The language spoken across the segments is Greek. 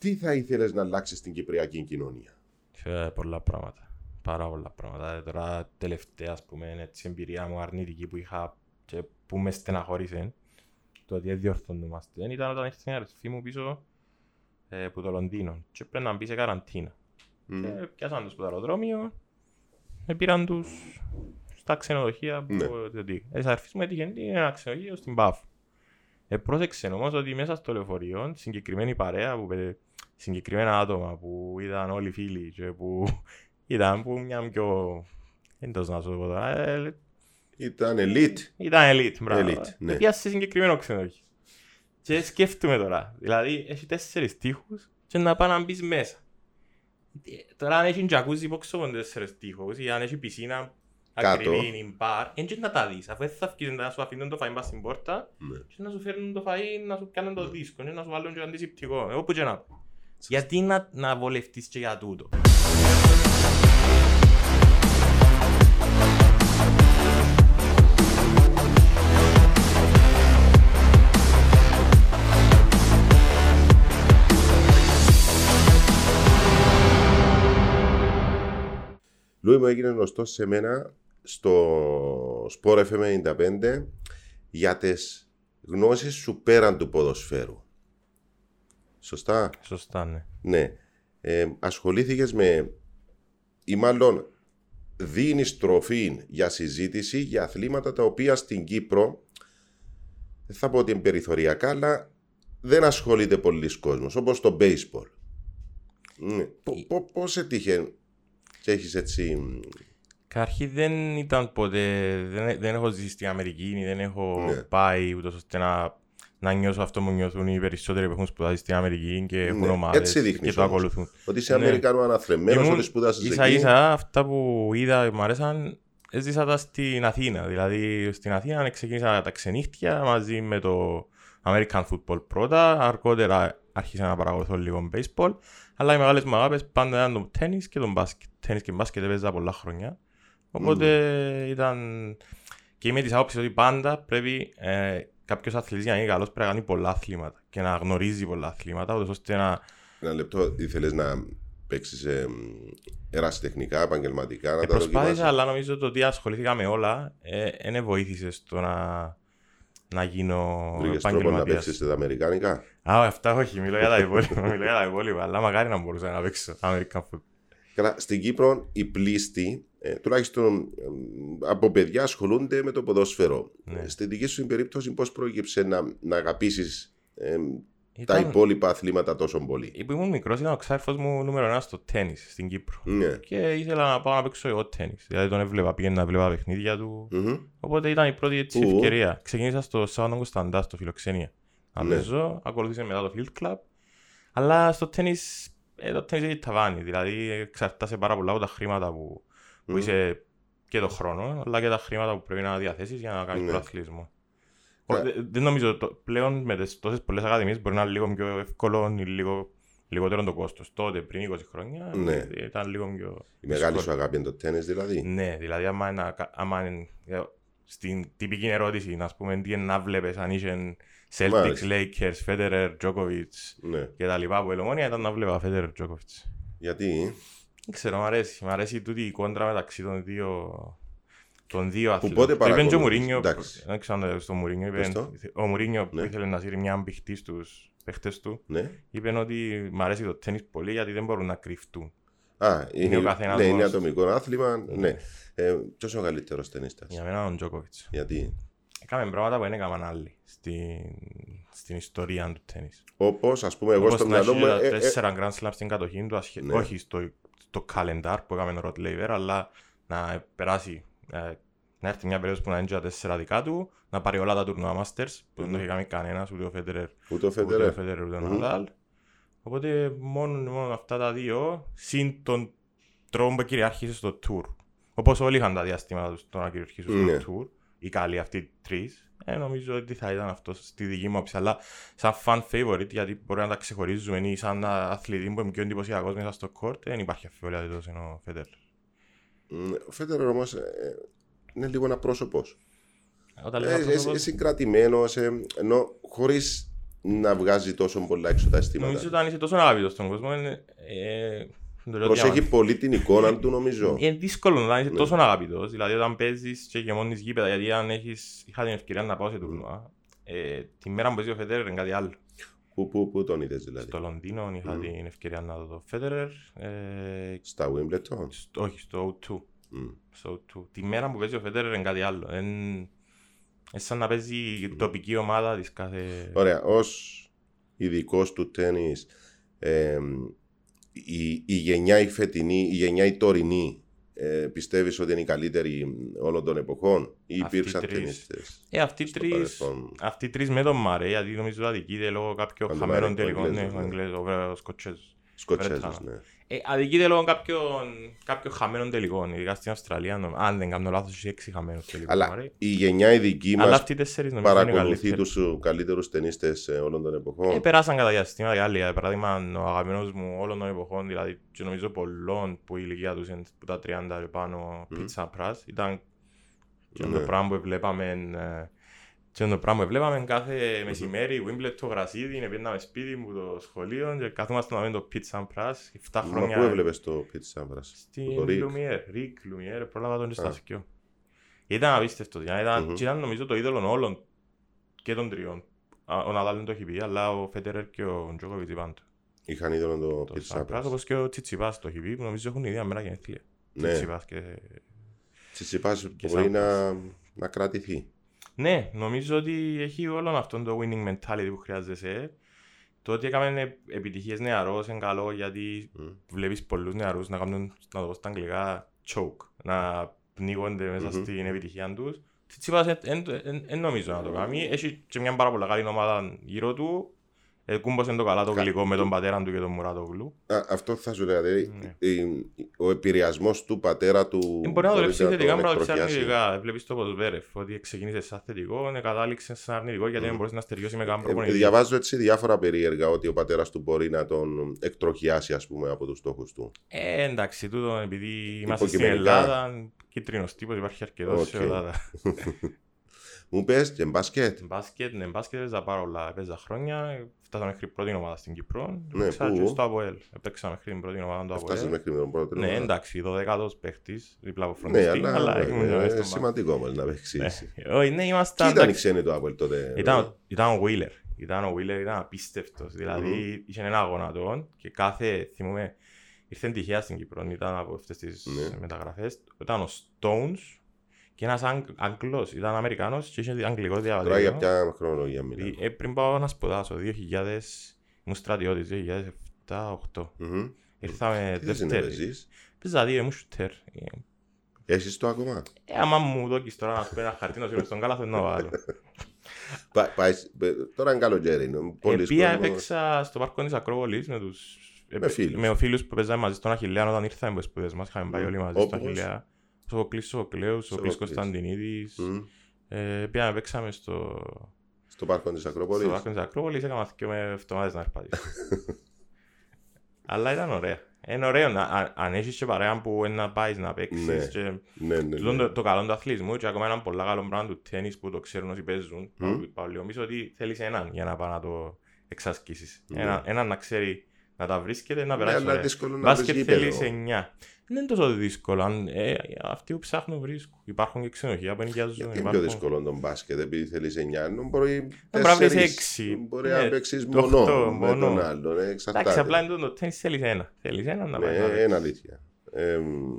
τι θα ήθελες να αλλάξεις στην κυπριακή κοινωνία; Και πολλά πράγματα. Πάρα πολλά πράγματα. Ε, Τώρα τελευταία ας πούμε, έτσι, εμπειρία μου αρνητική που είχα και που με στεναχώρησε το ότι διορθωνόμαστε ήταν όταν ήρθε η αρεσφή μου πίσω ε, από το Λονδίνο και πρέπει να μπει σε καραντίνα. Μμ. Και πιάσαν τους στο αεροδρόμιο, με πήραν τους στα ξενοδοχεία που Ναι. διότι ε, αρφής μου έτυχε ένα ξενοδοχείο στην Πάφο. Ε, πρόσεξε όμως ότι μέσα στο λεωφορείο συγκεκριμένη παρέα, που, παι- συγκεκριμένα άτομα που ήταν όλοι φίλοι και που ήταν που μια πιο... Δεν το να σου πω τώρα, ε, Ήταν elite. ήταν elite, μπράβο. Elite, ναι. Ε, Πιάσε σε συγκεκριμένο ξενοδοχείο. Και σκέφτομαι τώρα, δηλαδή έχει τέσσερις τείχους και να πάει να μπεις μέσα. Ε, Τώρα αν έχει τζακούζι υπόξω από τέσσερις τείχους ή αν έχει πισίνα Κάτω. ακριβή ή μπαρ, δεν και να τα δεις. Αφού δεν θα βγεις να σου αφήνουν το φαΐ μπας στην πόρτα Ναι. και να σου φέρνουν το φαΐ να σου κάνουν το δίσκο και να σου βάλουν και αντισηπτικό. Εγώ που και να πω. Γιατί να, να βολευτείς και για τούτο. Λούι μου έγινε γνωστός σε μένα στο Sport FM 95 για τις γνώσεις σου πέραν του ποδοσφαίρου. Σωστά; Σωστά, ναι. Ναι. Ε, ασχολήθηκες με ή μάλλον δίνεις τροφή για συζήτηση για αθλήματα τα οποία στην Κύπρο δεν θα πω ότι είναι περιθωριακά αλλά δεν ασχολείται πολλοί κόσμος όπως το baseball. Ναι. Πο- πο- Πώς έτυχε και έχεις έτσι... Κάρχη δεν ήταν ποτέ, δεν, δεν έχω ζήσει στην Αμερική, δεν έχω Ναι. πάει ούτως ώστε να, να νιώσω αυτό που νιώθουν οι περισσότεροι που έχουν σπουδάσει στην Αμερική και έχουν Ναι, ομάδες έτσι δείχνεις και το όμως. ακολουθούν. Ότι είσαι Ναι. Αμερικανό αναθρεμένος, Ήμουν ότι σπουδάσες Ίσα εκεί. ίσα αυτά που είδα μου αρέσαν έζησα τα στην Αθήνα. Δηλαδή στην Αθήνα ξεκίνησα τα ξενύχτια μαζί με το American Football πρώτα. Αργότερα άρχισα να παρακολουθώ λίγο baseball. Αλλά οι μεγάλες μου αγάπες πάντα ήταν το τέννις και το μπάσκετ. Τέννις και μπάσκετ έπαιζα πολλά χρόνια. Οπότε ήταν... Και είμαι της άποψης ότι πάντα πρέπει ε, κάποιος αθλητής για να είναι καλός πρέπει να κάνει πολλά αθλήματα και να γνωρίζει πολλά αθλήματα ούτως ώστε να Ένα λεπτό, ήθελες να παίξεις ε, ερασιτεχνικά, επαγγελματικά, να Ε, τα προσπάθησα, δοκιμάσεις; αλλά νομίζω ότι ότι ασχολήθηκα με όλα δεν ε, βοήθησες στο να, να γίνω Βρήκες τρόπο να επαγγελματίας. παίξεις τα αμερικάνικα; Α, αυτά όχι, μιλώ για τα υπόλοιπα, μιλώ για τα υπόλοιπα, αλλά μακάρι να μπορούσα να παίξω American football. Καλά, στην Κύπρο οι πλήστοι, ε, τουλάχιστον ε, από παιδιά, ασχολούνται με το ποδόσφαιρο. Ναι. Ε, Στη δική σου περίπτωση, πώς προέκυψε να, να αγαπήσεις ε, τα Ήταν- υπόλοιπα αθλήματα τόσο πολύ; Που ήμουν μικρός ήταν ο ξάρφος μου νούμερο ένα στο τέννις στην Κύπρο. Ναι. Και ήθελα να πάω να παίξω εγώ τέννις. Δηλαδή τον έβλεπα, πήγαινα να βλέπα παιχνίδια του. Μμμ. Οπότε ήταν η πρώτη έτσι Πού; ευκαιρία. Ξεκίνησα στο Σάββατο Κωνσταντά, στο Φιλοξενία. Να Ναι. παίζω, ακολούθησε μετά το Field Club. Αλλά στο τέννις, ε, το τέννις έχει ταβάνι. Δηλαδή εξαρτάσαι πάρα πολλά από τα χρήματα που, που Μμμ. είσαι και το χρόνο, αλλά και τα χρήματα που πρέπει να διαθέσεις για να κάνεις Ναι. πρωταθλητισμό. Ναι. Ο- δε- Δεν νομίζω, το, πλέον με τις τόσες πολλές ακαδημίες μπορεί να είναι λίγο πιο εύκολο ή λίγο, λιγότερο το κόστος. Τότε, πριν 20 χρόνια, Ναι. ήταν λίγο πιο Η μεγάλη δύσκολο. σου αγάπη είναι το τέννις δηλαδή. Ναι, δηλαδή άμα, είναι, άμα είναι, ε, στην τυπική ερώτηση, να πούμε, τι είναι να βλέπεις αν είσαι Celtics, Μάλιστα. Lakers, Federer, Djokovic Ναι. και τα λοιπά από Ελομόνια, ήταν να βλέπα Federer, Djokovic. Γιατί; Δεν ξέρω, μ' αρέσει. Μ' αρέσει τούτη η κόντρα μεταξύ των δύο, των δύο που αθλητών. πότε Το είπε και ο παρακολουθείς. Μουρίνιο, Εντάξει. δεν ξέρω αν το στο Μουρίνιο, Πες είπε, το. ο Μουρίνιο που Ναι. ήθελε να σύρει μια μπηχτής στους παίχτες του, Ναι. είπε ότι μ' αρέσει το τέννις πολύ γιατί δεν μπορούν να κρυφτούν. Α, είναι, ο καθένας ναι, είναι μόνος ατομικό άθλημα. Ναι. Ε, ποιος είναι ο καλύτερος ταινίστας. Για μένα είναι ο Djokovic. Γιατί; Έκαμε πράγματα που δεν έκαναν άλλοι στην, στην ιστορία του τέννις. Όπως ας πούμε εγώ Όπως στο να έχει μυαλό μου. τα ε, ε, τέσσερα Grand Slam στην κατοχή του, ασχε... Ναι. όχι στο, στο calendar που έκαμε ο Ροτ Λέιβερ, αλλά να περάσει, ε, να έρθει μια περίοδος που να είναι και τα τέσσερα δικά του, να πάρει όλα τα τουρνουά Masters, που δεν το έχει κάνει κανένας, ούτε ο Φέντερερ, Ούτε ο ούτε ο Φέντερερ. Φέντερερ, ούτε ο Μμμ. Ναδάλ. Οπότε μόνο, μόνο αυτά τα δύο, συν τον τρόπο που κυριάρχησε στο tour. Όπως όλοι είχαν τα διαστήματα τους το να κυριαρχήσουν Ναι. στο tour, οι καλοί αυτοί οι τρεις, ε, νομίζω ότι θα ήταν αυτό στη δική μου άποψη. Αλλά σαν fan favorite, γιατί μπορεί να τα ξεχωρίζουμε ή σαν αθλητή που είναι πιο εντυπωσιακός μέσα στο court, δεν υπάρχει αφιβολία ότι τόσο είναι ο Φέντερ. Μ, Ο Φέντερερ όμως ε, είναι λίγο ένα πρόσωπος. Όταν Ε, λέω ε, πρόσωπος, ε, συγκρατημένος, ε, ενώ χωρίς να βγάζει τόσο πολλά έξω τα αισθήματα. Νομίζω ότι αν είσαι τόσο αγαπητός στον κόσμο, είναι, ε, δεν το λέω Προσέχει διάμα- πολύ την εικόνα του, νομίζω. είναι δύσκολο να Ναι. είσαι τόσο αγαπητός. Δηλαδή όταν παίζεις και γεμώνεις γήπεδα, γιατί αν έχεις, είχα την ευκαιρία να πάω σε τουρνουά, ε, τη μέρα που παίζει ο Φέτερερ είναι κάτι άλλο. Πού, πού, πού τον είδες δηλαδή; Στο Λονδίνο είχα Μμμ. την ευκαιρία να δω το Φέτερερ, ε, Στα Wimbledon; στο- όχι στο O2. Μμ. στο O2. Τη μέρα που παίζει ο Φέτερερ είναι κάτι άλλο. Είναι είναι σαν να παίζει η τοπική ομάδα της κάθε... Ωραία, ως ειδικός του τέννη, η, η γενιά η φετινή, η γενιά η τωρινή, ε, πιστεύεις ότι είναι η καλύτερη όλων των εποχών ή Αυτοί υπήρξαν τρεις. ταινίστες Ε, αυτοί στο τρεις, παρελθόν; αυτοί τρεις με τον Μαρέ, γιατί νομίζω ότι αδικείται λόγω κάποιων Αν το χαμένων Μαρέ, ο τελικών. Ναι, Εγγλέζος, ο ναι. Εγγλέζος, ο Βρε- ο Σκοτσέζος. Σκοτσέζους, Βρετανό. ναι. Ε, αδικείται λόγω κάποιων, κάποιων χαμένων τελικών, ειδικά στην Αυστραλία. νομ- Αν δεν κάνω λάθος, έχει έξι χαμένους τελικούς. Αλλά Μαρέ. η γενιά η δική Αλλά μας αυτοί οι τέσσερις νομίζω είναι παρακολουθεί καλύτεροι. τους καλύτερους ταινίστες ε, όλων των εποχών. Ε, περάσαν κατά διαστήματα και άλλοι. Για παράδειγμα, ο αγαπημένος μου όλων των εποχών, δηλαδή και νομίζω πολλών που η ηλικία τους είναι που τα 30 και πάνω, Μμμ. Pizza Press, ήταν και Ναι. το πράγμα που βλέπαμε ε, και το πράγμα που βλέπαμε κάθε μεσημέρι, Wimbledon το γρασίδι, πήγαμε σπίτι μου το σχολείο και καθόμαστε να δούμε το Pizza Press, 7 Μα χρόνια πού έβλεπες το Pizza Sampras? στην το Rick. Lumiere, Rick Lumiere, πρόλαβα τον και στα Α. σκιο. Ήταν απίστευτος, δηλαδή ήταν, Μμμ. και ήταν νομίζω το είδωλο όλων και των τριών. Α, Ο Ναδάλ δεν το έχει πει, αλλά ο Φέτερερ και ο Τζόκοβιτς είπαν το. Είχαν είδωλο το Το Pizza Σαμπράς, Sampras. όπως και ο Τσιτσιπάς το έχει πει, που νομίζω έχουν ίδια μέρα γενέθλια. Ναι, Τσιτσιπάς και... Τσιτσιπάς Και μπορεί Sampras. να, να κρατηθεί. Ναι, νομίζω ότι έχει όλον αυτόν το winning mentality που χρειάζεσαι. Το ότι έκαμε επιτυχίες νεαρός είναι καλό γιατί Μμ. βλέπεις πολλούς νεαρούς να κάνουν, να το πω στα αγγλικά, choke, να πνίγονται μέσα Μμμ. στην επιτυχία τους. Τσιτσιπάς δεν νομίζω να το κάνει. Έχει και μια πάρα πολύ καλή ομάδα γύρω του. Ε, κούμπωσε το καλά το Κα- γλυκό με τον πατέρα του και τον Μουράτογλου. Α, αυτό θα σου λέω. Δηλαδή, Ναι. η- ο επηρεασμός του πατέρα του. Ε, Μπορεί να δουλέψει τον θετικά, μπορεί να δουλέψει εκτροχιάσει. αρνητικά. Βλέπεις το Ποσβέρεφ, ότι ξεκίνησες σαν θετικό, ε, κατάληξες σαν αρνητικό γιατί δεν Μμμ. μπορείς να στεριώσεις με κάποιον Ε, προπονητή. διαβάζω έτσι διάφορα περίεργα ότι ο πατέρας του μπορεί να τον εκτροχιάσει ας πούμε, από τους στόχους του. Ε, εντάξει, τούτο επειδή είμαστε στην Υποκειμενικά. Ελλάδα, κίτρινος τύπος υπάρχει αρκετός σε Οκ. Ελλάδα. Μου πες και μπάσκετ. Μπάσκετ, ναι, μπάσκετ έπαιζα πάρα πολλά, έπαιζα χρόνια, φτάσαμε μέχρι πρώτη ομάδα στην Κύπρο, Ναι, έπαιξα πού; και στο ΑΠΟΕΛ, έπαιξα μέχρι την πρώτη ομάδα του Φτάσει ΑΠΟΕΛ. μέχρι τον πρώτο. Ναι, εντάξει, 12ος παίχτης, δίπλα από Ναι, φροντιστή, αλλά έχουμε ε, και μέσα ε, στο μάτι. σημαντικό όμως να παίξεις. Ναι, όχι, ναι, ήμασταν, Τι ήταν η εντάξει, ξένη του ΑΠΟΕΛ τότε. Ήταν, ο- ήταν ο Wheeler. Ήταν ο Wheeler, ήταν απίστευτος. Δηλαδή, είχε ένα γονατόν και κάθε, θυμούμε, ήρθε τυχαία στην Κύπρο, ήταν από αυτές τις Ναι. μεταγραφές. Ήταν ο Stones και ένας Άγγ- Άγγλος, ήταν Αμερικάνος και είχε αγγλικό Τώρα για διαβατήριο. ποια χρονολογία μιλάμε. Ε, πριν πάω να σπουδάσω, 2000, ήμουν στρατιώτης, 2007-2008. Μμμ. Ήρθαμε Τι θες να δεύτερη. παίζεις; Παίζα δύο, ήμουν σουτέρ. Ε, Έχεις το ακόμα; Ε, άμα μου δώκεις τώρα να σου πει ένα χαρτί να σου πει στον καλά, θέλω να βάλω. Πα- πάει- ε, Τώρα είναι καλοκαίρι. είναι πολύς Επία κόσμος. έπαιξα στο πάρκο της Ακρόπολης με τους... Με φίλους. Με φίλους που παίζαμε μαζί στον Αχιλέα όταν ήρθαμε από σπουδές μας. Είχαμε πάει Μμ. όλοι μαζί στον Όπως; Αχιλέα. Ο Σοφοκλής Σοφοκλέους, ο Σοφοκλής Σοφοκλής. Κωνσταντινίδης. Μμ. Ε, Πήγαμε παίξαμε στο... Στο πάρκο της Στο Ακρόπολης. πάρκο της Ακρόπολης, έκανα και με εβδομάδες να περπατήσω. Αλλά ήταν ωραία. Είναι ωραίο να, αν- αν έχεις και παρέα που είναι να πάεις να Ναι. παίξεις και Ναι, ναι, τούτο ναι. το, το καλό του αθλητισμού και ακόμα ένα πολύ καλό πράγμα του τέννις που το ξέρουν όσοι παίζουν. Μμ. Mm. Νομίζω ότι θέλεις έναν για να πάει να το εξασκήσεις. Ναι. Ένα, έναν να ξέρει να τα βρίσκεται, να Ναι, περάσει αλλά ωραία. δύσκολο να βρεις Μπάσκετ γήπεδο. θέλεις 9. Δεν είναι τόσο δύσκολο. Αν, ε, αυτοί που ψάχνουν βρίσκουν. Υπάρχουν και ξενοδοχεία που ενοικιάζουν. Γιατί είναι πιο υπάρχουν- δύσκολο τον μπάσκετ επειδή θέλεις 9, ενώ μπορεί μπορεί να βρεις τέσσερις, έξι. Μπορεί Ναι, να παίξεις το μόνο οκτώ, με μόνο. τον άλλον. ε, Εντάξει, Εξαρτάται. απλά είναι το- το τέννις θέλεις ένα. Θέλεις ένα να Ναι, πάει να παίξεις. είναι αλήθεια. Ε, μ,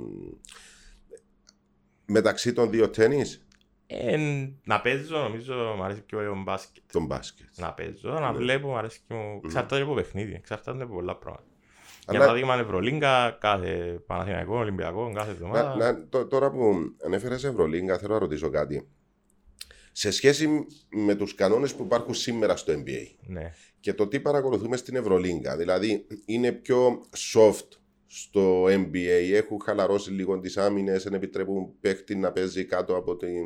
μεταξύ των δύο τέννις, Ε, να παίζω, νομίζω, μου αρέσει πιο ο μπάσκετ. τον μπάσκετ. Να παίζω, να Ναι. βλέπω, μου αρέσει και μου... Εξαρτάται από παιχνίδι, εξαρτάται από πολλά πράγματα. Για Αλλά παράδειγμα, Ευρωλίγκα, κάθε Παναθηναϊκό, Ολυμπιακό, κάθε να, εβδομάδα. να, τω- τώρα που ανέφερες Ευρωλίγκα, θέλω να ρωτήσω κάτι. Σε σχέση με τους κανόνες που υπάρχουν σήμερα στο NBA Ναι. και το τι παρακολουθούμε στην Ευρωλίγκα, δηλαδή είναι πιο soft στο NBA, έχουν χαλαρώσει λίγο τις άμυνες, δεν επιτρέπουν παίχτη να παίζει κάτω από την,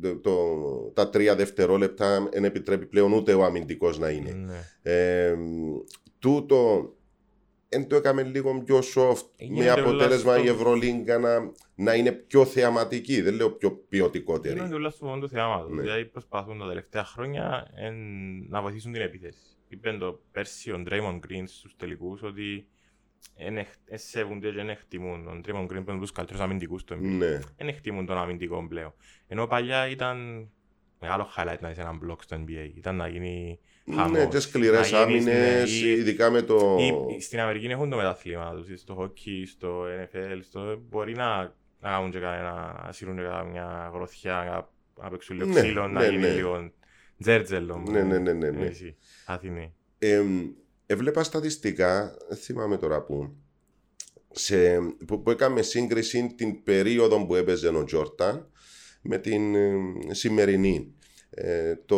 το, το- τα τρία δευτερόλεπτα, δεν επιτρέπει πλέον ούτε ο αμυντικός να είναι. ναι. Ε, τούτο εν το έκαμε λίγο πιο soft με Γίνεται αποτέλεσμα όλα η στο- Ευρωλίγκα να, να είναι πιο θεαματική, δεν λέω πιο ποιοτικότερη. Είναι όλα στο μόνο του θεάματος. Ναι. Δηλαδή προσπαθούν τα τελευταία χρόνια εν, να βοηθήσουν την επίθεση. Είπε το πέρσι ο Draymond Green στους τελικούς ότι εν εκ- εν σέβονται και εν εκτιμούν. Ο Draymond Green που είναι από τους καλύτερους αμυντικούς του NBA. Ναι, Δεν εκτιμούν τον αμυντικό πλέον. Ενώ παλιά ήταν μεγάλο highlight να είσαι έναν block στο NBA. Ήταν να γίνει χαμός. ναι, και σκληρές να γίνεις άμυνες, στην- ή- ειδικά με το. ή- Στην Αμερική έχουν το μεταθλήμα τους, στο hockey, στο NFL, στο... μπορεί να, να κάνουν και κανένα, να σύρουν και μια γροθιά, να, να παίξουν λίγο Ναι, ξύλο, να ναι, γίνει ναι. λίγο τζέρτζελο. Ναι, ναι, ναι, ναι, ναι. Εσύ, Αθηνή. Εμ, έβλεπα στατιστικά, δεν θυμάμαι τώρα που, σε, που, που έκαμε σύγκριση την περίοδο που έπαιζε ο Τζόρταν με την ε, σημερινή. Ε, το,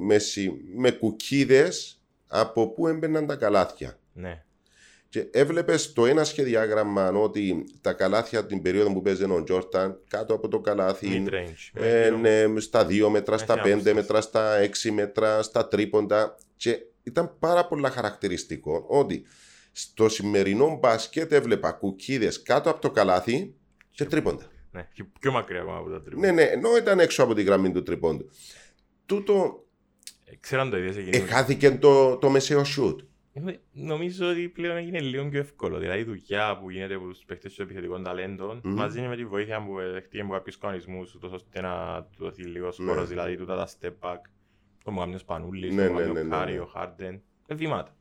με, συ- με κουκίδες από πού έμπαιναν τα καλάθια. Ναι. Και έβλεπες το ένα σχεδιάγραμμα ότι τα καλάθια την περίοδο που παίζει ο Τζόρταν κάτω από το καλάθι Mid-range. ε, ναι, στα 2 μέτρα, στα Έχει 5 άποψη. μέτρα, στα 6 μέτρα, στα τρίποντα. Και ήταν πάρα πολλά χαρακτηριστικό ότι στο σημερινό μπάσκετ έβλεπα κουκίδες κάτω από το καλάθι και τρίποντα. Ναι, και πιο μακριά ακόμα από τα τρίποτα. Ναι, ναι, ενώ ήταν έξω από τη γραμμή του τρίποντου. Τούτο Ε, Ξέραν το ίδιο σε εκείνη. εχάθηκε το, το μεσαίο σουτ. Ε, Νομίζω ότι πλέον έγινε λίγο πιο εύκολο. Δηλαδή η δουλειά που γίνεται από τους παίχτες των επιθετικών ταλέντων Μμμ. μαζί με τη βοήθεια που δεχτήκε από κάποιους κανονισμούς ούτως ώστε να του δοθεί λίγο Ναι. σπόρος, δηλαδή τούτα τα step back, το Μωγάμιο Σπανούλης, Ναι, το ναι, Μωγάμιο ναι, ναι, Κάρι, ναι. ο Χάρντεν. Ε, βήματα.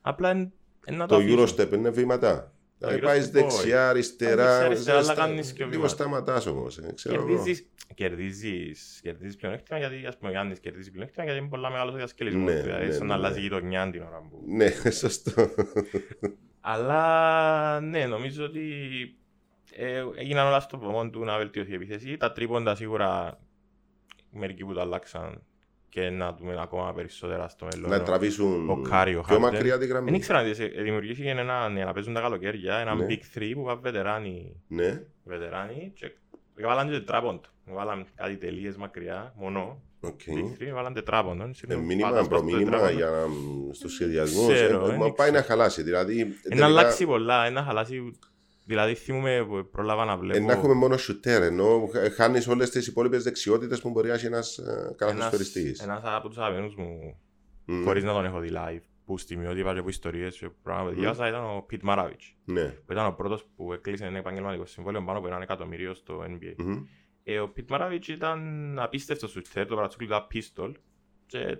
Απλά εν- εν να το Το αφήσουν. Eurostep είναι βήματα. Το Δηλαδή Eurostep, πάει όχι. δεξιά, αριστερά. Πάει δεξιά, αριστερά, αλλά στα- κάνεις και Λίγο βήματα. σταματάς όμως. Ξέρω εγώ. Κερδίζεις, κερδίζεις, κερδίζεις πλεονέκτημα γιατί ας πούμε ο Γιάννης κερδίζει πλεονέκτημα γιατί είναι πολλά μεγάλος ο διασκελισμός Ναι, του. Δηλαδή ναι, στον ναι, αλλάζει ναι. γειτονιά την ώρα που Ναι, σωστό. Αλλά ναι, νομίζω ότι ε, έγιναν όλα στο βωμό του να βελτιωθεί η επίθεση. Τα τρίποντα σίγουρα μερικοί που τα αλλάξαν και να δούμε ακόμα περισσότερα στο μέλλον. Να τραβήσουν ο Κάρι, ο πιο Harden. μακριά τη Δεν γραμμή. ήξερα ότι σε- δημιουργήθηκε ένα, ναι, να παίζουν τα καλοκαίρια, ένα Ναι. Big 3 που πάνε βετεράνοι, Ναι, βετεράνοι και βάλαν και τετράποντο. Βάλαν κάτι τελείες μακριά, μονό. οκ. Big 3 βάλαν τετράποντο. Ε, μήνυμα, προμήνυμα για στους σχεδιασμούς. Ξέρω, Ε, δεν μα πάει ξέρω. να χαλάσει. Δηλαδή, Ένα τελικά, αλλάξει πολλά, ένα χαλάσει. Δηλαδή θυμούμαι που πρόλαβα να ε, βλέπω. να έχουμε μόνο σουτέρ, ενώ χάνεις όλες τις υπόλοιπες δεξιότητες που μπορεί να έχει ένας καλά Ένας- προσφεριστή. Ένας από τους αγαπημένους μου, χωρίς να τον έχω δει live, που στιγμιότυπα και που ιστορίες και πράγματα που Μμμ. διάβασα ήταν ο Πιτ Μαράβιτς, Ναι. που ήταν ο πρώτος που έκλεισε ένα επαγγελματικό συμβόλαιο πάνω από έναν εκατομμύριο στο NBA. Μμμ. Ε, ο Πιτ Μαράβιτς ήταν απίστευτος σουτέρ, το παρατσούκλι ήταν πίστολ και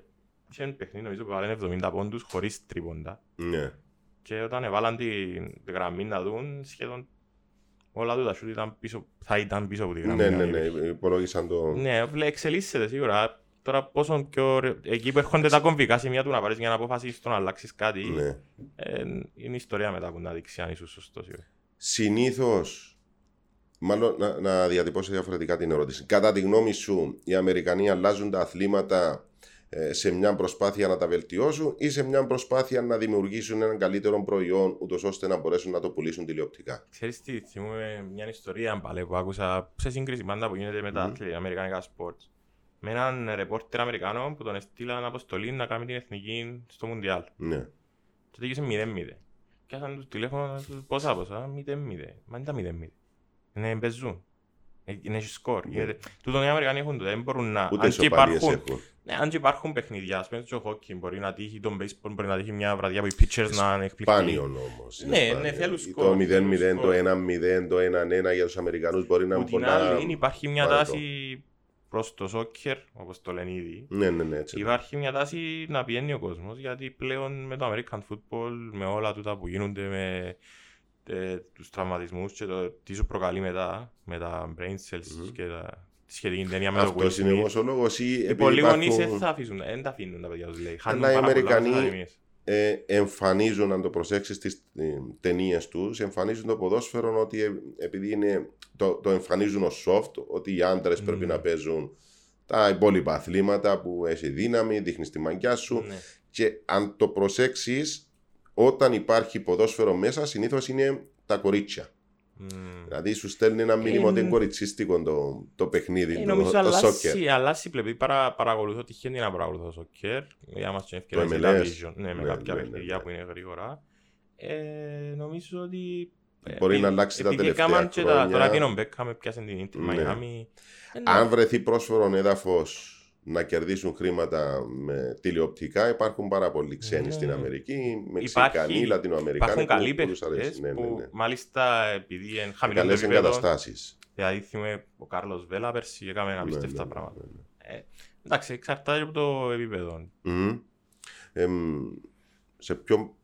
είχε ένα παιχνίδι νομίζω που βάλανε 70 πόντους χωρίς τρίποντα. Ναι. Και όταν έβαλαν τη γραμμή να δουν, σχεδόν όλα του τα σούτ ήταν πίσω, θα ήταν πίσω από τη γραμμή. Ναι, να ναι, δει. ναι. Υπολόγισαν το. Ναι, βλέ, εξελίσσεται σίγουρα. Τώρα πόσο πιο... ρε- Εκεί που έρχονται τα κομβικά σημεία του να πάρεις για να αποφασίσεις το να αλλάξεις κάτι, Ναι. ε, είναι ιστορία μετά που να δείξει αν είσαι σωστός. ή όχι. Συνήθως. Μάλλον να, να διατυπώσω διαφορετικά την ερώτηση. Κατά τη γνώμη σου, οι Αμερικανοί αλλάζουν τα αθλήματα ε, σε μια προσπάθεια να τα βελτιώσουν ή σε μια προσπάθεια να δημιουργήσουν έναν καλύτερο προϊόν, ούτως ώστε να μπορέσουν να το πουλήσουν τηλεοπτικά. Ξέρεις τι, θυμούμαι μια ιστορία πάλι που άκουσα σε σύγκριση πάντα που γίνεται με τα Μμμ. αθλη- αμερικανικά sports. Με έναν ρεπόρτερ Αμερικάνο που τον έστειλαν αποστολή να κάνει την εθνική στο Μουντιάλ. Ναι. Και τελείωσε 0-0. Πιάσαν τους τηλέφωνο τους πόσα πόσα, 0-0. Μα είναι τα 0-0. Είναι παίζουν. Ε, Είναι έχει σκορ. Ναι. Γίνεται- Τούτον οι Αμερικανοί έχουν το, δεν μπορούν να... Ούτε αν και ισοπαλίες υπάρχουν, έχουν. Ναι, αν και υπάρχουν παιχνίδια, ας πούμε στο hockey, μπορεί να τύχει τον baseball, μπορεί να τύχει μια βραδιά που οι pitchers να είναι εκπληκτικοί. Σπάνιον όμως. Ναι, ναι, θέλουν σκορ, Το 0-0, θέλουν το σκορ. 1-0, το 1-1 για τους Αμερικανούς μπορεί να Που είναι την πολλά. άλλη υπάρχει μια βαρετό. τάση προς το soccer, όπως το λένε ήδη. Ναι, ναι, ναι. Έτσι. Υπάρχει μια τάση να πηγαίνει ο κόσμος, γιατί πλέον με το American football, με όλα τούτα που γίνονται με ε, τους τραυματισμούς και το τι σου προκαλεί μετά, με τα brain cells Μμμ. και τα, τη σχετική ταινία με το Will Αυτό είναι Smith. όμω ο λόγος ή Οι επειδή πολλοί γονείς υπάρχουν- δεν θα αφήσουν, δεν τα αφήνουν τα παιδιά τους λέει. Χάνουν Αλλά οι πάρα πολλά Αμερικανοί- στις ακαδημίες. ε, εμφανίζουν, αν το προσέξεις στις ε, ταινίες τους, εμφανίζουν το ποδόσφαιρο ότι ε, επειδή είναι, το, το εμφανίζουν ως soft, ότι οι άντρες Μμμ. πρέπει να παίζουν τα υπόλοιπα αθλήματα που έχει δύναμη, δείχνεις τη μαγιά σου Ναι. και αν το προσέξεις όταν υπάρχει ποδόσφαιρο μέσα συνήθως είναι τα κορίτσια. Μμ. Δηλαδή σου στέλνει ένα μήνυμα Ε, ότι είναι κοριτσίστικο το, το παιχνίδι, Ε, το, νομίζω το soccer. αλλάσει, αλλάσει πλευρή. Παρα, παρακολουθώ, τυχαίνει να παρακολουθώ σοκέρ. Για μας την ευκαιρία Το σε MLS. television, ναι, με Ναι, κάποια ναι, ναι, παιχνίδια ναι. που είναι γρήγορα. Ε, νομίζω ότι... ε, Μπορεί να επει- αλλάξει τα επειδή τελευταία έκαναν και τα- χρόνια. Τώρα και ο Μπέκχαμ πιάσε την Ιντερ Ναι. Μαϊάμι. Ε, ναι. Αν βρεθεί πρόσφορο έδαφος να κερδίσουν χρήματα με τηλεοπτικά, υπάρχουν πάρα πολλοί ξένοι Ναι. στην Αμερική, Μεξικανοί, Λατινοαμερικάνοι. Υπάρχουν καλοί που- πολλούς παίχτες αρέσει. Ναι, ναι, που ναι. μάλιστα επειδή είναι χαμηλό το Καλές επίπεδο, εγκαταστάσεις. δηλαδή θυμούμε ο Κάρλος Βέλα πέρσι έκαμε απίστευτα ναι, πράγματα. ναι, ναι. Εντάξει, εξαρτάται από το επίπεδο. Μμμ. Εμ, σε ποιο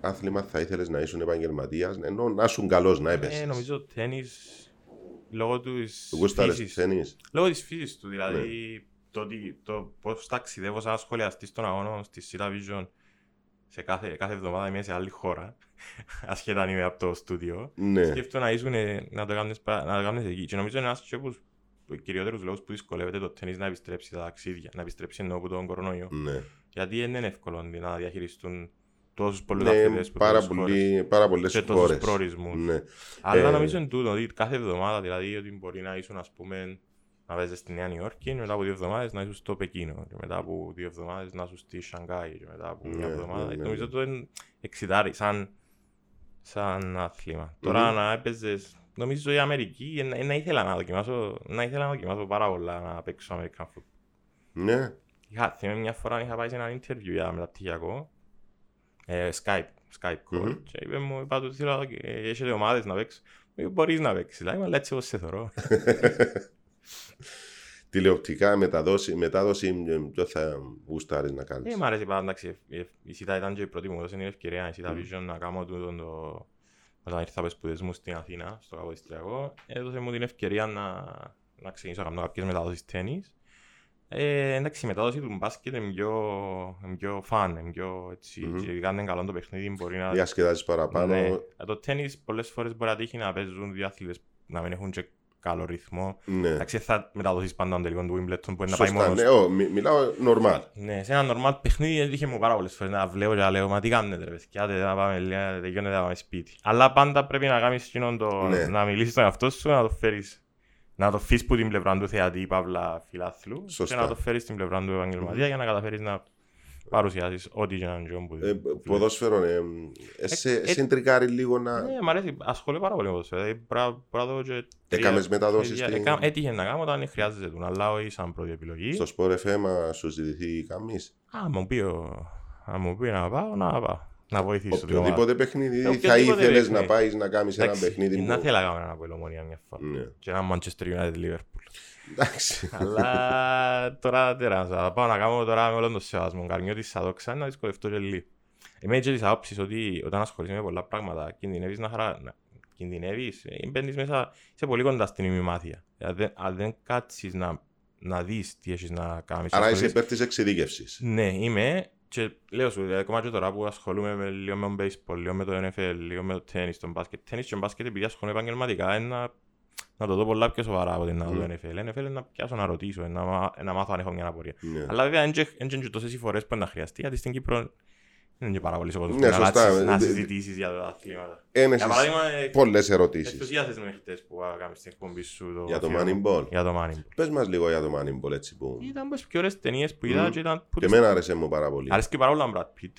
άθλημα θα ήθελες να ήσουν επαγγελματίας, ενώ να ήσουν καλός να έπεσε. Ε, νομίζω τένις λόγω της Γούσταρες φύσης. τέννη. Λόγω της φύσης του, δηλαδή Ναι. Το, ότι- το πώς ταξιδεύω σαν σχολιαστής των αγώνων στη Sita Vision σε κάθε, κάθε εβδομάδα είμαι σε άλλη χώρα, ασχετά αν είμαι από το στούντιο. Ναι. Σκέφτομαι να, ήσουν, ε, να το κάνεις, πα- να το κάνεις εκεί. Και νομίζω είναι ένας και από τους κυριότερους λόγους που δυσκολεύεται το τέννις να επιστρέψει τα ταξίδια, να επιστρέψει ενώ από τον κορονοϊό. ναι. Γιατί δεν είναι εύκολο να διαχειριστούν τόσους πολλούς Ναι, αθλητές που πάρα, τόσες χώρες πολύ, πάρα πολλές και τόσους χώρες. προορισμούς. Ναι. Αλλά Ε, νομίζω είναι τούτο, ότι κάθε εβδομάδα, δηλαδή ότι μπορεί να ήσουν ας πούμε να παίζεις στη Νέα Νιόρκη, μετά από δύο εβδομάδες να ήσουν στο Πεκίνο, και μετά από δύο εβδομάδες να ήσουν στη Σανγκάη, και μετά από μια Ναι, εβδομάδα. ναι, ναι, νομίζω ναι. το είναι εξητάρι, σαν, σαν άθλημα. Τώρα Μμμ. να έπαιζες, νομίζω η Αμερική, ε, ε, να ήθελα να δοκιμάσω, να ήθελα να δοκιμάσω πάρα πολλά να παίξω American football. Ναι. Είχα, θυμάμαι μια φορά είχα πάει σε ένα interview για μεταπτυχιακό, ε, Skype, Skype call, Μμμ. και είπε μου, είπα του θέλω, ε, έχετε ομάδες να παίξω. Μου είπε, μπορείς να παίξεις, λέει, αλλά έτσι εγώ σε θωρώ. Τηλεοπτικά μεταδόση, μετάδοση ε, ποιο θα γουστάρεις να κάνεις; Ε, μ' αρέσει πάντα, εντάξει, η- η ΣΥΤΑ ήταν και η πρώτη μου, δώσε την ευκαιρία, η ΣΥΤΑ Μμ. Vision να κάνω τούτο το... Όταν ήρθα από σπουδές μου στην Αθήνα, στο Καποδιστριακό, έδωσε μου την ευκαιρία να, να ξεκινήσω να κάνω κάποιες μεταδόσεις τέννις. Ε, εντάξει, η μετάδοση του μπάσκετ είναι πιο, είναι πιο φαν, είναι πιο έτσι, Μμμ. και ειδικά αν είναι καλό το παιχνίδι μπορεί να... Διασκεδάζεις παραπάνω. Ναι. Ε, Το τέννις πολλές φορές μπορεί να τύχει να παίζουν δύο αθλητές να μην έχουν και καλό ρυθμό. Ναι. Εντάξει, θα μεταδοσεις πάντα τον τελικό του Wimbledon που είναι να πάει Σωστά, μόνος ναι, ω, μι- μιλάω normal. ναι, σε ένα normal παιχνίδι έτυχε μου πάρα πολλές φορές να βλέπω και να λέω «Μα τι κάνετε ρε παιδιά, δεν να πάμε, λέει, τελειώνεται να πάμε σπίτι». Αλλά πάντα πρέπει να κάνεις εκείνον το, Ναι. να μιλήσεις στον εαυτό σου, να το φέρεις να το φύσεις που την πλευρά του θεατή, παύλα φιλάθλου Σωστά. και να το φέρεις στην πλευρά του επαγγελματία για να καταφέρεις να παρουσιάσεις ό,τι και να είναι που Ε, ποδόσφαιρο, ε, ε, σε, Ε, σε εντρικάρει λίγο να... Ναι, μ' αρέσει, ασχολούμαι πάρα πολύ με ποδόσφαιρο. Δηλαδή, μπρα- μπορώ να δω και τρία- Έκαμες μεταδόσεις τρία- στην- Έκα- Έτυχε να κάνω όταν χρειάζεται του, αλλά όχι σαν πρώτη επιλογή. Στο Sport FM α, σου ζητηθεί καμής. Α, μου πει, ο- αν μου πει να πάω, να πάω. Να βοηθήσω την ομάδα. Οποιοδήποτε παιχνίδι Ε, θα οποιοδήποτε ήθελες παιχνίδι. να πάεις να κάνεις ένα Εντάξει, παιχνίδι Να που... θέλω να κάνω ένα από Ομόνια μια φορά. Ναι. Και ένα Manchester United Liverpool. Εντάξει. Αλλά τώρα τέρα, θα πάω να κάνω τώρα με όλον το σεβασμό. Καρμιώτης θα δόξα να δυσκολευτώ και λίγο. Είμαι και της άποψης ότι όταν ασχολείσαι με πολλά πράγματα κινδυνεύεις να χαρά... να- Κινδυνεύεις, ε, μπαίνεις μέσα, είσαι πολύ κοντά στην ημιμάθεια. Αν δεν, αν δεν κάτσεις να, να δεις τι έχεις να κάνεις. Άρα είσαι ασχολείσαι- υπέρ της εξειδίκευσης. Ναι, είμαι και λέω σου, δηλαδή, ακόμα και τώρα που ασχολούμαι με, λίγο με τον baseball, λίγο με το NFL, λίγο με το tennis, τον μπάσκετ. Tennis και μπάσκετ επειδή ασχολούμαι επαγγελματικά είναι να, να το δω πολλά πιο σοβαρά από ότι να δω Μμμ. NFL. NFL είναι να πιάσω να ρωτήσω, να, μα- να μάθω αν έχω μια απορία. Ναι. Αλλά βέβαια δεν είναι και τόσες οι φορές που είναι να χρειαστεί, γιατί στην Κύπρο δεν είναι και πάρα πολύ ο κόσμος Ναι, που να σωστά. ράτσεις, να Ε, συζητήσεις για τα αθλήματα. Ένεσες Για παράδειγμα, ε, πολλές ερωτήσεις. ενθουσιάσες με χτες που κάνεις την εκπομπή σου. το Για το αφιέρωμα. Moneyball. Για το Moneyball. Πες μας λίγο για το Moneyball έτσι που... Ήταν από τις πιο ωραίες ταινίες που είδα Μμμ. και ήταν... που Και τις εμένα άρεσε μου πάρα πολύ. Αρέσκει πάρα πολύ ο Brad Pitt.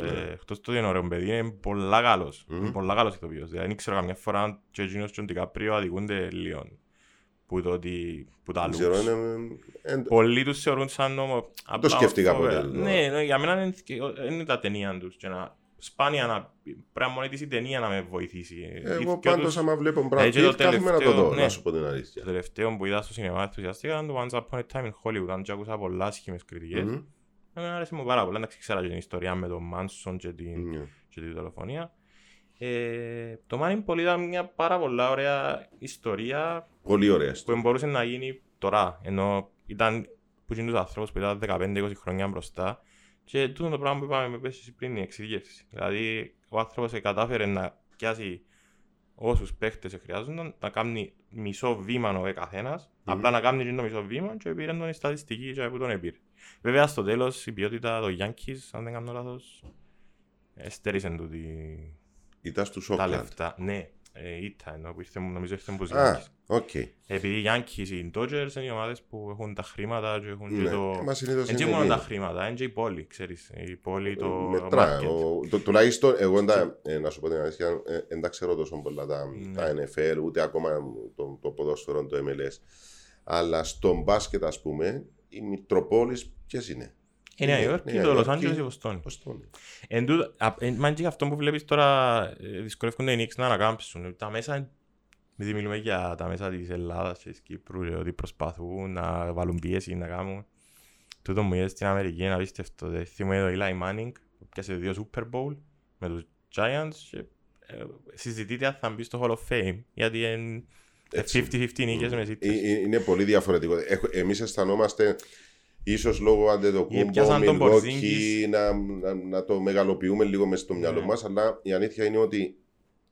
Ναι. Ε, Εκτός του ότι είναι ωραίο παιδί, είναι πολλά καλός. Μμμ. Είναι πολλά καλός ηθοποιός. Δηλαδή, δεν ξέρω καμιά φορά αν και εκείνος και ο Ντικάπριο αδικούνται λίγο. Που το ότι... Που τα Δεν ξέρω, looks. είναι... ε, Πολλοί τους θεωρούν σαν νόμο... απλά σκέφτηκα φοβερά. ποτέ, Ναι, ναι, για μένα είναι- δεν είναι τα ταινία τους. Και να, σπάνια να... Πρέπει μόνο της η ταινία να με βοηθήσει. Οι Εγώ δυο πάντως τους- άμα βλέπω Brad Ε, και το Pitt κάθομαι να το τελευταίο, δω, ναι. να σου πω την αλήθεια. Το τελευταίο που είδα στο σινεμά ενθουσιαστήκα ήταν το Once Upon a Time in Hollywood. Αν και άκουσα πολλά άσχημες κριτικές. Μμμ. Εμένα άρεσε μου πάρα πολύ. Εντάξει, ξέρα και την ιστορία με τον Μάνσον και την Ναι. και τη δολοφονία. Ε, το Moneyball ήταν μια πάρα πολύ ωραία ιστορία Πολύ ωραία. που μπορούσε να γίνει τώρα. Ενώ ήταν που είναι τους ανθρώπους που ήταν 15-20 χρόνια μπροστά και τούτο το πράγμα που είπαμε με πέσει πριν η εξειδίκευση. Δηλαδή ο άνθρωπος κατάφερε να πιάσει όσους παίχτες χρειάζονταν, να κάνει μισό βήμα ο καθένας, απλά να κάνει και το μισό βήμα και πήρε τον η στατιστική και που τον επήρε. Βέβαια στο τέλος η ποιότητα των Yankees, αν δεν κάνω λάθος, στέρισαν του τη... Ήταν στους τα Oakland. λεφτά. Ναι, ε, ήττα ενώ που ήρθε, νομίζω ήρθε από τους Α, Yankees. OK. Επειδή οι Yankees, οι Dodgers είναι οι ομάδες που έχουν τα χρήματα και έχουν Ναι. και το... Ε, μα συνήθως Δεν είναι μόνο τα εκείνοι. χρήματα, είναι και η πόλη, ξέρεις. Η πόλη, το Μετρά. market. Ο- το- Τουλάχιστον εγώ εντα- ε, να σου πω την αλήθεια, ε, δεν τα ξέρω τόσο πολλά τα, Ναι. τα NFL, ούτε ακόμα το, το ποδόσφαιρο, το MLS. Αλλά στο μπάσκετ, ας πούμε, οι Μητροπόλει ποιες είναι; Η Νέα Είναι- Υόρκη, Νέα το Λος Υόρκη. Άντζελες, η Βοστόνη. Πώς το είναι. Εν τούτο- α- εν- Μα και αυτό που βλέπεις τώρα ε, δυσκολεύονται οι Knicks να ανακάμψουν. Τα μέσα, επειδή μιλούμε για τα μέσα της Ελλάδας και της Κύπρου και ότι προσπαθούν να βάλουν πίεση να κάνουν. Τούτο μου είδες στην Αμερική είναι απίστευτο. Δεν θυμούμαι το Eli Manning που πιάσε δύο Super Bowl με τους Giants και ε, συζητείται αν θα μπει στο Hall of Fame γιατί είναι Έτσι. 50-50 νίκες με Ε, ζήτες. ε, Είναι πολύ διαφορετικό. Εμείς αισθανόμαστε ίσως λόγω αντετοκούμπο, Πιάσαν τον Milwaukee, Porzingis. να, να, να το μεγαλοποιούμε λίγο μέσα στο μυαλό Ναι. μας. Αλλά η αλήθεια είναι ότι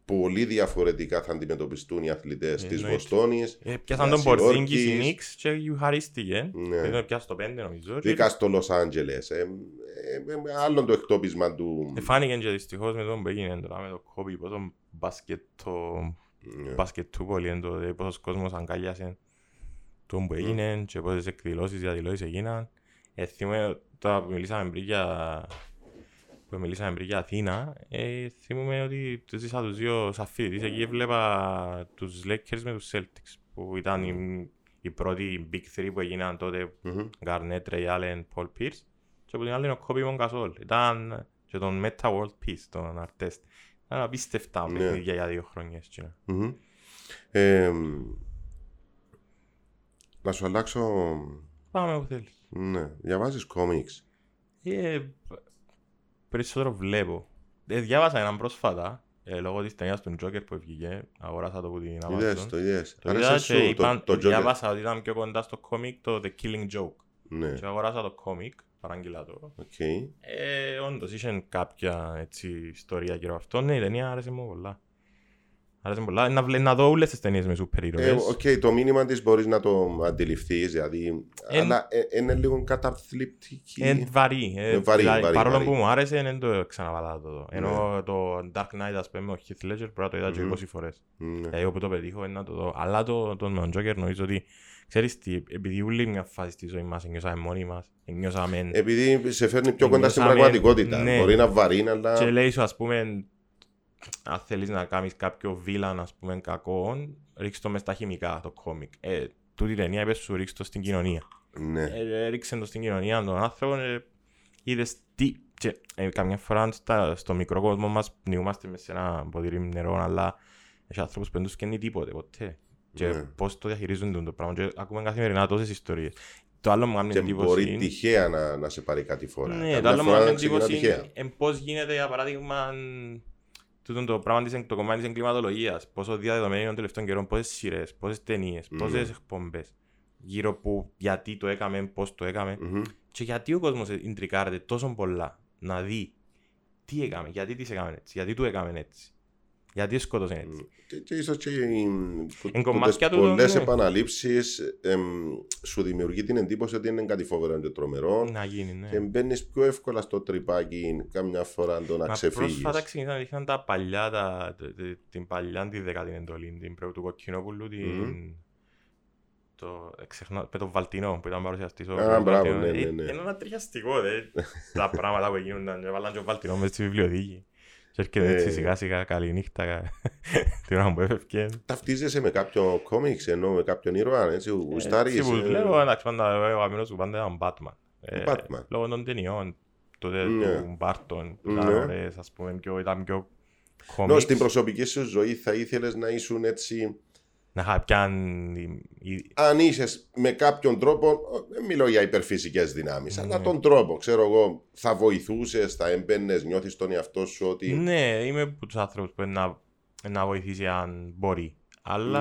πολύ διαφορετικά θα αντιμετωπιστούν οι αθλητές της Εννοείται. Βοστόνης. Ε, Πιάσαν τον Νέας Porzingis οι Υόρκης. Knicks και χαρίστηκε. Ναι. Δεν πιάσει το 5 νομίζω. και Δικά στο Λο Άντζελε. Ε, ε, ε, άλλο το εκτόπισμα του. Ε, Φάνηκε και δυστυχώς με τον που έγινε τώρα με το κόμπι πόσο μπάσκετ το Ναι. μπάσκετ του πολύ είναι το δηλαδή πόσος κόσμος αγκαλιάσε τον που έγινε και πόσες εκδηλώσεις διαδηλώσεις έγιναν. Ε, θυμούμαι τώρα που μιλήσαμε πριν για που μιλήσαμε πριν για Αθήνα, ε, θυμούμαι ότι τους ζήσα τους δύο σαν φοιτητής εκεί έβλεπα τους Lakers με τους Celtics που ήταν οι, οι πρώτοι Big Three που έγιναν τότε Μμμ. Garnett, Ray Allen, Paul Pierce και από την άλλη είναι ο Kobe Mon Gasol. Ήταν και τον Meta World Peace, τον Artest. Ήταν απίστευτα Ναι. παιχνίδια για δύο χρόνια. έτσι. Μμμ. Ε, να σου αλλάξω. Πάμε όπου θέλεις. Ναι, διαβάζεις κόμιξ. Ε, περισσότερο βλέπω. Ε, διάβασα έναν πρόσφατα, ε, λόγω της ταινίας του Joker που βγήκε, αγοράσα το από την Είδες Amazon. το, είδες. Το Άρεσε είδα σου και το, είπαν, το Joker; διάβασα ότι ήταν πιο κοντά στο κόμικ το The Killing Joke. Ναι, Και αγοράσα το κόμικ, παράγγειλα το. οκ. Ε, όντως, είχε κάποια έτσι, ιστορία γύρω από αυτό. Ναι, η ταινία άρεσε μου πολλά. Άρεσε μου πολλά. Να, βλέ- να δω όλες τις ταινίες με σούπερ Ε, ήρωες. Οκ, το μήνυμα της μπορείς να το αντιληφθείς, δηλαδή, Εν- αλλά ε, είναι λίγο καταθλιπτική. Είναι βαρύ. ε, Ε, βαρύ, δηλαδή, βαρύ, παρόλο βαρύ. που μου άρεσε, δεν το ξαναβάλλω να το δω. Ναι. Ενώ το Dark Knight, ας πούμε, ο Heath Ledger, πρέπει να το είδα και Μμμ. 20 φορές. Ναι. Δηλαδή, όπου το πετύχω, είναι να το δω. Αλλά το, το με τον Joker νομίζω ότι, ξέρεις τι, επειδή όλοι μια φάση στη ζωή μας νιώσαμε μόνοι μας, νιώσαμε... Επειδή σε φέρνει πιο κοντά στην Νιώσαμε- πραγματικότητα. ναι. Μπορεί να βαρύνει, αλλά. Και λέει σου, ας πούμε, αν θέλεις να κάνεις κάποιο βίλαν, ας πούμε, κακό, ρίξ' το μες στα χημικά, το κόμικ. Ε, τούτη η ταινία είπες σου ρίξ' το στην κοινωνία. Ναι. Ε, ρίξε το στην κοινωνία των άνθρωπων, ε, είδες τι... Και, ε, καμιά φορά στα, στο μικρό κόσμο μας πνιγούμαστε μες σε ένα ποτήρι νερό, αλλά έχει άνθρωπους που δεν τους καίνει τίποτε, ποτέ. Και Ναι. πώς το διαχειρίζονται το πράγμα. Και ακούμε καθημερινά τόσες ιστορίες. Το άλλο μου κάνει Και εντύπωση... μπορεί τυχαία να, να σε πάρει κάτι φορά. Ναι, Καμιά το άλλο μου φορά κάνει ξεκινά εντύπωση τυχαία. είναι πώς γίνεται, για παράδειγμα, τούτο το πράγμα της, το κομμάτι της εγκληματολογίας. Πόσο διαδεδομένη είναι των τελευταίων καιρών, πόσες σειρές, πόσες ταινίες, Ναι. πόσες εκπομπές. Γύρω που γιατί το έκαμε, πώς το έκαμε. Μμμ. Και γιατί ο κόσμος ιντρικάρεται τόσο πολλά να δει τι έκαμε, γιατί τις έκαμε έτσι, γιατί του έκαμε έτσι. Γιατί σκότωσε έτσι. Και, και ίσως και οι Εν κομμάτια του, πολλές ναι. επαναλήψεις εμ, σου δημιουργεί την εντύπωση ότι είναι κάτι φοβερό και τρομερό Να γίνει, ναι. και μπαίνεις πιο εύκολα στο τρυπάκι καμιά φορά το να Μα ξεφύγεις. πρόσφατα ξεκινήσαν να δείχναν τα παλιά, τα, τε- τε- την παλιά τη δεκάτη εντολή, την πρώτου του Κοκκινόπουλου, την... Μμμ. Το, ε, ξεχνά, με τον Βαλτινό που ήταν παρουσιαστής. ο Α, Βαλτινό. μπράβο, ναι, Ε, ναι, ναι. Είναι ένα τριχιαστικό, δε, τα πράγματα που γίνονταν. Έβαλαν και ο Βαλτινό μες στη βιβλιοθήκη. Και έρχεται έτσι Ε. σιγά σιγά, καλή νύχτα, κα- την ώρα που έφευκε. Ταυτίζεσαι με κάποιο κόμιξ ενώ με κάποιον ήρωα, έτσι, γουστάρεις. Έτσι που ε, βλέπω, εντάξει, πάντα ο αγαπημένος μου πάντα ήταν Batman. Ε, Batman. Λόγω των ταινιών, τότε Ναι. του Μπάρτον, που ήταν Ναι. ωραίες, ας πούμε, πιο- ήταν πιο Ενώ κόμιξ. στην προσωπική σου ζωή θα ήθελες να ήσουν έτσι Να είχα πιάνει... η- αν είσαι με κάποιον τρόπο, ο, δεν μιλώ για υπερφυσικές δυνάμεις, αλλά Ναι. τον τρόπο, ξέρω εγώ, θα βοηθούσες, θα έμπαινες, νιώθεις τον εαυτό σου ότι... Ναι, είμαι από τους άνθρωπους που να, να βοηθήσει αν μπορεί. Αλλά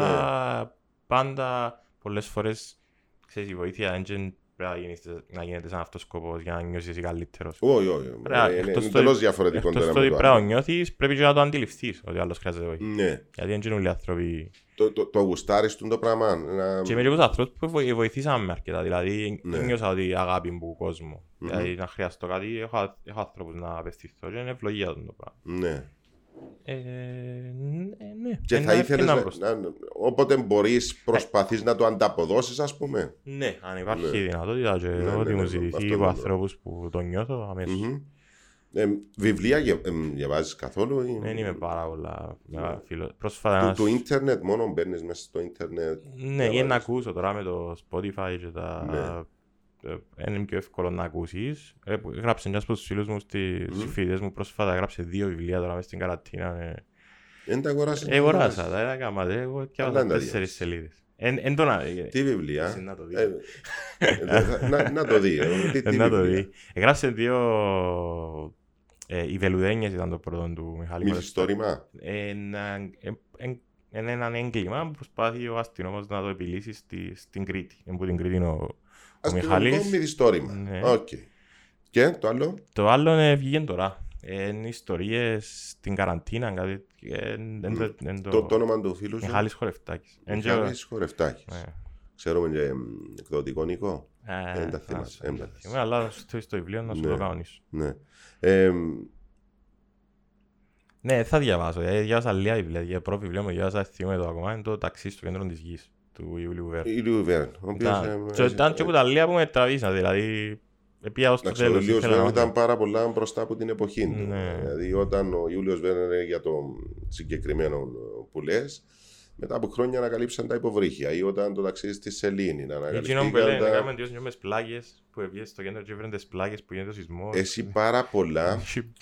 Ναι. πάντα, πολλές φορές, ξέρεις, η βοήθεια δεν πρέπει να γίνεται, να γίνεται σαν αυτός σκοπός για να νιώσεις εσύ καλύτερος. Όχι, όχι, Ωραία, είναι- είναι εκτός το- εντελώς διαφορετικό Εκτός το το ένα ότι με το πρέπει να άλλο. το νιώθεις, πρέπει και να το αντιληφθείς ότι ο άλλος χρειάζεται βοήθεια. Ναι, Γιατί δεν είναι όλοι οι άνθρωποι. Το, το, το γουστάρεις του το πράγμα. Να... Και είμαι λίγους ανθρώπους που βοη- βοηθήσαμε με αρκετά. Δηλαδή, Ναι. νιώσα ότι αγάπη μου κόσμο. Μμμ. Δηλαδή, να χρειαστώ κάτι, έχω, έχω άνθρωπους να απευθυνθώ και είναι ευλογία του το πράγμα. Ναι. Ε, ναι, ναι. Και Ε, θα να ήθελες έρθει να να, μπροστά. να- Όποτε μπορείς, προσπαθείς να το ανταποδώσεις, ας πούμε. Ναι, αν υπάρχει Ναι. δυνατότητα και Ναι, ό,τι ναι, μου ναι, ζητηθεί αυτό από το- ανθρώπους που το νιώθω αμέσως. Μμμ. Ε, βιβλία γε- ε, διαβάζεις καθόλου ή... Δεν είμαι πάρα πολλά μεγάλο φίλο. Πρόσφατα του, ένας... του ίντερνετ μόνο μπαίνεις μέσα στο ίντερνετ. Ναι, ή να διαβάζεις. ακούσω τώρα με το Spotify και τα... Ναι. ε, Είναι πιο εύκολο να ακούσεις. Ε, που Έγραψε ένας από τους φίλους μου, στις Μμμ. φοιτητές μου πρόσφατα, έγραψε δύο βιβλία τώρα μες στην καρατίνα. ε. Δεν τα αγοράσεις. Ε, Αγοράσα τα, ένα κάμα, δε, εγώ Αλλά διάβασα δεν τα τέσσερις διάβασες. σελίδες. Εν εν το να... Τι βιβλία; Εσύ να το δεις. Ε, ε, να, να το δεις. ε, τι- τι Ε, Να το βιβλία; δεις. Έγραψε δύο... Ε, οι Βελουδένιες ήταν το πρώτο του Μιχάλη Χορευτά. Μυθιστόρημα. Ένα- ε, ε, Είναι έναν έγκλημα που προσπάθει ο αστυνόμος να το επιλύσει στη, στην Κρήτη. Είναι που την Κρήτη είναι ο, ο Αστυνομικό Μιχάλης. μυθιστόρημα. Ναι. Οκ. Και το άλλο; Το άλλο ε, βγήκε τώρα. Ε, Είναι ιστορίες στην καραντίνα. Κάτι, ε, εν- εν- εν- Το, το- το όνομα του φίλου σου; Μιχάλης Χορευτάκης. Εν και- Μιχάλης Χορευτάκης. Ναι. Ξέρουμε και μ, εκδοτικό οίκο. Ε, Δεν τα α, θυμάσαι, δεν δεν τα τα θυμάμαι, Αλλά στο, στο βιβλίο να σου Ναι. το κανονίσω. Ναι. Ε, Ναι, θα διαβάσω. Ε, διάβασα λίγα βιβλία. Για πρώτο βιβλίο μου διάβασα, θυμάμαι το ακόμα, είναι το ταξί στο κέντρο της γης του Ιούλιου Βέρν. η Λιου Βέρν. ο οποίος, Ήταν- ε, και Ήταν και που τα λίγα που με τραβήσαν, δηλαδή Επία ως το Εντάξει, ο τέλος. Ιούλιος ήθελα να Βέρν μάθω. ήταν πάρα πολλά μπροστά από την εποχή του. Ναι. Δηλαδή, όταν ο Ιούλιος Βέρν είναι για το συγκεκριμένο που λες, μετά από χρόνια ανακαλύψαν τα υποβρύχια ή όταν το ταξίδι στη Σελήνη να Εκείνο που λένε, ανακαλύψαν. έκαμε δύο νιώμες πλάγες που έπιες στο κέντρο και έφεραν τις πλάγες που γίνεται ο σεισμός. Εσύ πάρα πολλά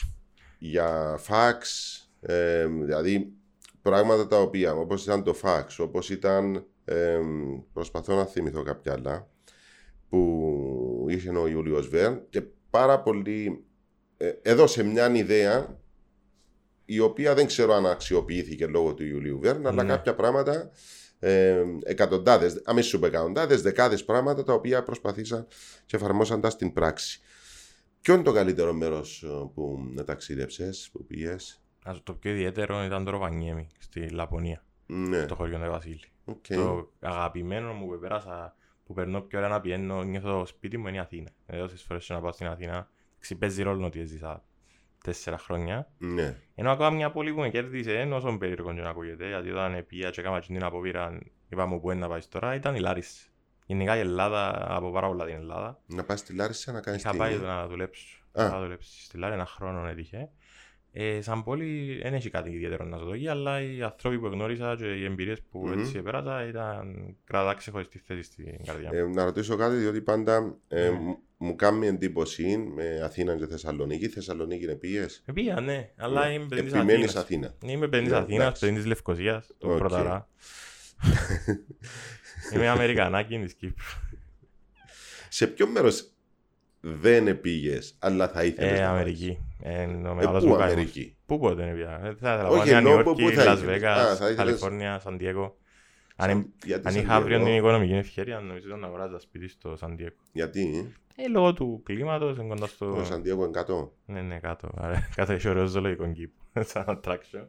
για φαξ, ε, δηλαδή πράγματα τα οποία όπως ήταν το φαξ, όπως ήταν, ε, προσπαθώ να θυμηθώ κάποια άλλα, που είχε ο Ιούλιος Βέρν και πάρα πολύ ε, έδωσε μια ιδέα η οποία δεν ξέρω αν αξιοποιήθηκε λόγω του Ιουλίου Βέρν, αλλά Ναι. κάποια πράγματα, ε, εκατοντάδες, αμέσως είπε εκατοντάδες, δεκάδες πράγματα τα οποία προσπαθήσαν και εφαρμόσαν τα στην πράξη. Ποιο είναι το καλύτερο μέρος ε, που ταξίδεψες, που πήγες; Ας το πιο ιδιαίτερο ήταν το Ροβανιέμι στη Λαπωνία, Ναι, το χωριό του Βασίλη. οκ. Το αγαπημένο μου που πέρασα, που περνώ πιο ωραία να πηγαίνω, νιώθω σπίτι μου είναι η Αθήνα. Ε, όσες φορές και να πάω στην Αθήνα, παίζει ρόλο ότι έζησα τέσσερα χρόνια. Ναι, Ενώ ακόμα μια πόλη που με κέρδισε, ενώ όσο περίεργο και να ακούγεται, γιατί όταν πήγα και έκανα την απόπειρα, είπαμε που είναι να πάεις τώρα, ήταν η Λάρισα. Γενικά η Ελλάδα, αγαπώ πάρα πολλά την Ελλάδα. να πας στη Λάρισα να κάνεις Είχα τι; πάει να δουλέψω. Α. Είχα δουλέψει στη Λάρισα ένα χρόνο έτυχε. Ε, σαν πόλη δεν έχει κάτι ιδιαίτερο να σου το δει, αλλά οι άνθρωποι που γνώρισα και οι εμπειρίες που Μμμ. έτσι επέρασα ήταν κρατά ξεχωριστή θέση στην καρδιά μου. Ε, να ρωτήσω κάτι, διότι πάντα ε, Ναι. μου- μου κάνει εντύπωση με Αθήνα και Θεσσαλονίκη. Θεσσαλονίκη είναι πήγες. Ε, πήγα, ναι, αλλά Ναι. είμαι παιδί της Επιμένεις Αθήνας. Αθήνα. Είμαι παιδί της Ναι, Αθήνας, εντάξει. παιδί της Λευκοσίας, το Οκ. πρωταρά. Είμαι Αμερικανάκι της Κύπρου. Σε ποιο μέρος δεν πήγες, αλλά θα ήθελες Ε, να πάεις; Αμερική. Ε, ο Ε, μεγάλος πού μου καημός. Αμερική. Πού ποτέ δεν πήγα. Ε, Θα ήθελα να Όχι, πάω Νέα εννοώ, Νιόρκη, πού θα Λας ήθελες. Α, Βέγκας, θα ήθελες- Καλιφόρνια, Σαντιέγκο. Αν, Σαν- γιατί αν Σαν είχα αύριο Διέγκο; την οικονομική ευκαιρία, νομίζω ήταν να αγοράζα σπίτι στο Σαντιέγκο. Γιατί, Ε, λόγω του κλίματος, είναι κοντά στο... ο Σαντιέγκο είναι κάτω. Ναι, ναι, κάτω. Άρα, Κάτω έχει ωραίος ζωολογικό κήπο, σαν attraction.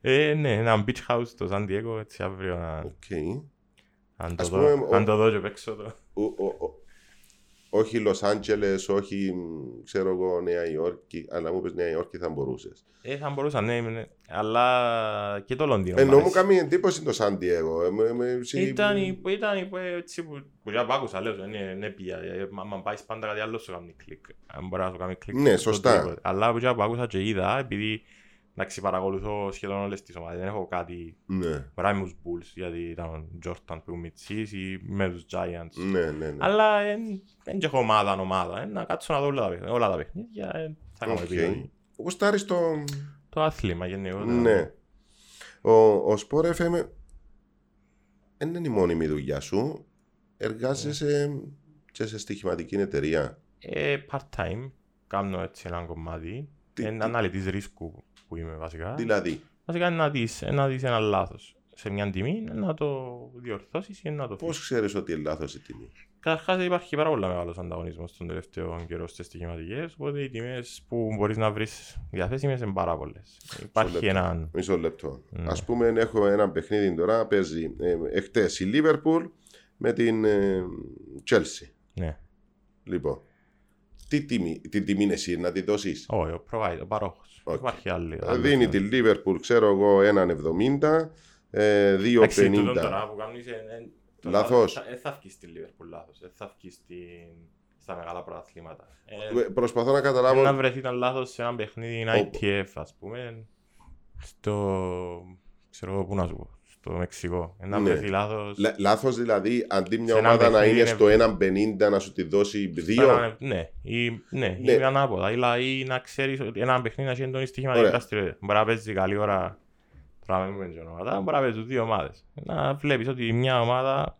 Ε, ναι, ένα beach house στο Σαντιέγκο, έτσι αύριο να, Οκ. αν, το Ας δω, πούμε, ο- αν το δω και παίξω το. Ο- ο- ο- όχι Λος Άντζελες, όχι μ, ξέρω εγώ Νέα Υόρκη, αλλά μου είπες Νέα Υόρκη θα μπορούσες. Ε, θα μπορούσα, ναι, ναι, αλλά και το Λονδίνο. Ενώ μ' μου αρέσει. κάνει εντύπωση το Σαντιέγο. Ε, με- με- εσύ- Ήταν, η- ήταν η- έτσι που, που για π' άκουσα, λέω, είναι, είναι πια. ε, μα- Μα πάεις πάντα κάτι άλλο σου κάνει κλικ. Αν μπορεί να σου κάνει κλικ. Ναι, το σωστά. οτιδήποτε. Αλλά που για που άκουσα και είδα, επειδή εντάξει, παρακολουθώ σχεδόν όλες τις ομάδες, δεν έχω κάτι Ναι, Μπορεί να είμαι με τους Bulls, γιατί ήταν ο Τζόρνταν που ήμουν μιτσής ή με τους Giants. ναι, ναι. ναι. Αλλά δεν έχω ομάδα ομάδα. ε, Να κάτσω να δω όλα τα παιχνίδια. Όλα τα παιχνίδια ε, θα κάνω Οκ. επιλογή. Γουστάρεις το... Το άθλημα γενικότερα. Ναι. Ο, ο Sport FM δεν είναι η μόνιμη δουλειά σου. Εργάζεσαι και σε στοιχηματική εταιρεία. Ε, part-time. Κάνω έτσι ένα κομμάτι. Τι- Είναι τι- αναλυτής ρίσκου που είμαι βασικά. Δηλαδή, Βασικά είναι να δεις, να δεις ένα λάθος σε μια τιμή, να το διορθώσεις ή να το πώς ξέρεις ότι είναι λάθος η τιμή; Καταρχάς υπάρχει πάρα πολύ μεγάλος ανταγωνισμός στον τελευταίο καιρό στις στοιχηματικές, οπότε οι τιμές που μπορείς να βρεις διαθέσιμες είναι πάρα πολλές. Υπάρχει λεπτό. έναν... Μισό λεπτό. Ναι. Ας πούμε, έχω ένα παιχνίδι τώρα, παίζει ε, εχθές η Liverpool με την ε, Chelsea. Ναι. Λοιπόν, Τι τιμή, την τιμή είναι εσύ να τη δώσεις; Όχι, ο provider, ο παρόχος. Οκ. Υπάρχει άλλη. Ε, Δίνει τη Liverpool, ξέρω εγώ, 1,70, ε, 2,50. τώρα που κάνεις, ε, ε, το Λάθος. θα- ε, θα βγεις στη Liverpool λάθος. Ε, θα βγεις στην- στα μεγάλα πρωταθλήματα. Ε, Ε, Προσπαθώ να καταλάβω. να βρεθεί ήταν λάθος σε ένα παιχνίδι Όπου. ITF, ας πούμε, στο... ξέρω εγώ πού να σου πω, στο Μεξικό. Ε, Να Ναι. βρεθεί λάθος... Λα- Λάθος δηλαδή, αντί μια Σε ένα ομάδα να παιχνίδι είναι είναι- στο 1,50 να σου τη δώσει 2. Ένα- Ναι, ή, ναι, Ναι. ή ανάποδα. Ή, λα- ή να ξέρεις ότι ένα παιχνίδι να έχει έντονη στοιχηματική Ωραία. δραστηριότητα. Μπορεί να παίζει καλή ώρα, τώρα μην πούμε και ονόματα, μπορεί να παίζουν δύο ομάδες. Να βλέπεις ότι μια ομάδα,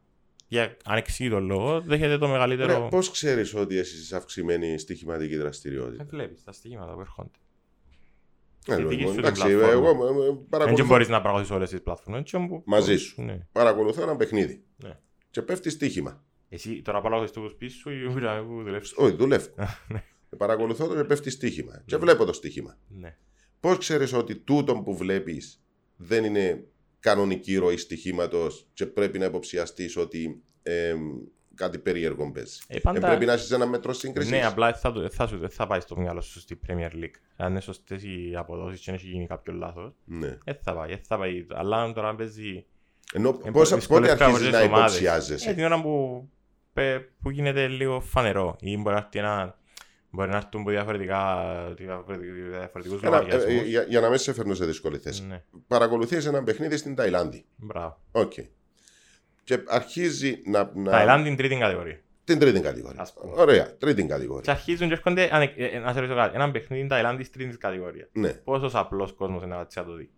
για ανεξήγητο λόγο, δέχεται το μεγαλύτερο... Πώς ξέρεις ότι εσύ είσαι αυξημένη στοιχηματική δραστηριότητα; Δεν βλέπεις τα στοιχήματα που έρχονται. Ε, στη δική λοιπόν, σου την Εντάξει, πλατφόρμα. εγώ ε, ε, Δεν παρακολουθώ, μπορείς να παραγωγείς όλες τις πλατφόρμες. έτσι όπου- Μαζί σου. Ναι. παρακολουθώ ένα παιχνίδι. Ναι. Και πέφτει στοίχημα. Εσύ τώρα παραγωγείς το σπίτι σου ή ούρα που δουλεύεις. Όχι, δουλεύω. Ναι. παρακολουθώ το και πέφτει στοίχημα. Και Ναι. βλέπω το στοίχημα. Ναι. Πώς ξέρεις ότι τούτο που βλέπεις δεν είναι κανονική ροή στοιχήματος και πρέπει να υποψιαστείς ότι ε, κάτι περίεργο παίζει. Ε, Ε, πάντα- πρέπει να έχεις ένα μέτρο σύγκρισης. Ναι, απλά θα, το- θα, σου- δεν θα πάει στο μυαλό σου στη Premier League. Αν είναι σωστές οι αποδόσεις και δεν έχει γίνει κάποιο λάθος, ναι. δεν θα πάει, δεν θα πάει. Αλλά αν τώρα παίζει... Ενώ ε, πώς, πότε δυσκολεύει αρχίζεις κάποιες να ομάδες. υποψιάζεσαι; Ε, την ώρα που, πε- που γίνεται λίγο φανερό ή μπορεί να έρθει ένα... Μπορεί να έρθουν από διαφορετικά, διαφορετικούς Ένα, ε, λογαριασμούς. για, για να μην σε φέρνω σε δύσκολη θέση. Ναι, Παρακολουθείς ένα παιχνίδι στην Ταϊλάνδη. μπράβο. Οκ. Και αρχίζει να. να... Ταϊλάνδη είναι τρίτη κατηγορία. Την τρίτη κατηγορία. Ας πούμε. Ωραία, τρίτη κατηγορία. Και αρχίζουν και έρχονται, ανε- ε, ε, να σε ρωτήσω κάτι, ένα παιχνίδι Ταϊλάνδης τρίτης κατηγορίας. Ναι. Πόσος απλός κόσμος είναι να κάτσει να το δει;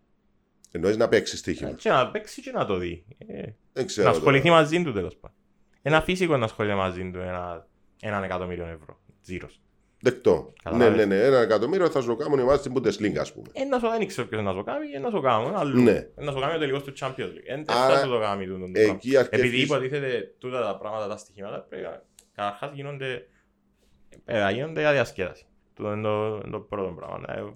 Εννοείς να παίξει στοίχημα. Και να παίξει και να το δει. Ε, Δεν ξέρω. να ασχοληθεί τώρα. μαζί του τέλος πάντων. Ένα φυσικό να ασχολείται μαζί του ένα, έναν εκατομμύριο ευρώ. Τζίρος. Δεκτό. Ναι, Καταλάβες. ναι, ναι. Ένα εκατομμύριο θα σου κάνουν οι ομάδες στην Bundesliga, ας πούμε. Ένα σου δεν ξέρω ποιος να το κάνει, ένα σου κάνει. Ένα αλλού. Ναι. Ένα σου κάνει ο τελικός του Champions League. Εν Άρα, θα σου το κάνει τούτο το πράγμα. Εκεί αρχίζει. Επειδή υποτίθεται τούτα τα πράγματα, τα στοιχήματα, πρέπει να- καταρχάς γίνονται, ε, γίνονται για διασκέδαση. Τούτο είναι το, είναι το πρώτο πράγμα. Να,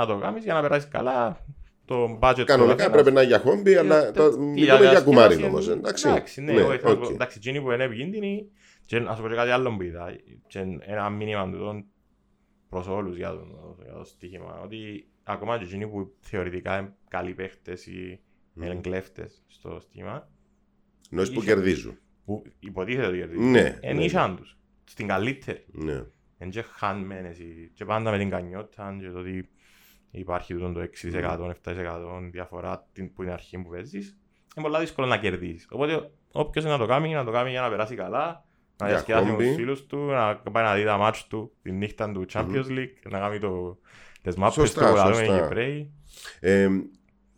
να το κάνεις για να περάσεις καλά, το budget του Κανονικά καθένας. πρέπει να είναι για χόμπι, αλλά Ε, το, τι, μιλούμε για για κουμάρι διασκέδαση, όμω. Εντάξει. Εντάξει, ναι, όχι, θα σου πω, οκ. εντάξει, εκείνοι που είναι επικίνδυνοι, και να σου πω και κάτι άλλο που είδα, και ένα μήνυμα του τον προς όλους για το, για το στοίχημα, ότι ακόμα και εκείνοι που θεωρητικά είναι καλοί παίχτες ή Μμμ. είναι κλέφτες στο στοίχημα, Εννοείς που είχε- κερδίζουν. που υποτίθεται ότι κερδίζουν, Ναι, εν ναι. ήσαν τους, στην καλύτερη. Ναι. Εν και χάνουμε εσύ, και πάντα με την κανιότητα και το ότι υπάρχει τούτο το 6%, 7% διαφορά την- που είναι αρχή που παίζεις, είναι πολλά δύσκολο να κερδίσεις. Οπότε όποιος να το κάνει, να το κάνει για να περάσει καλά, να Για διασκεδάσει με χόμπι. τους φίλους του, να πάει να δει τα μάτς του τη νύχτα του Champions League, να κάνει το, τις μάπες του Σωστά, που λαλούμε οι σωστά. Κυπρέοι. Ε,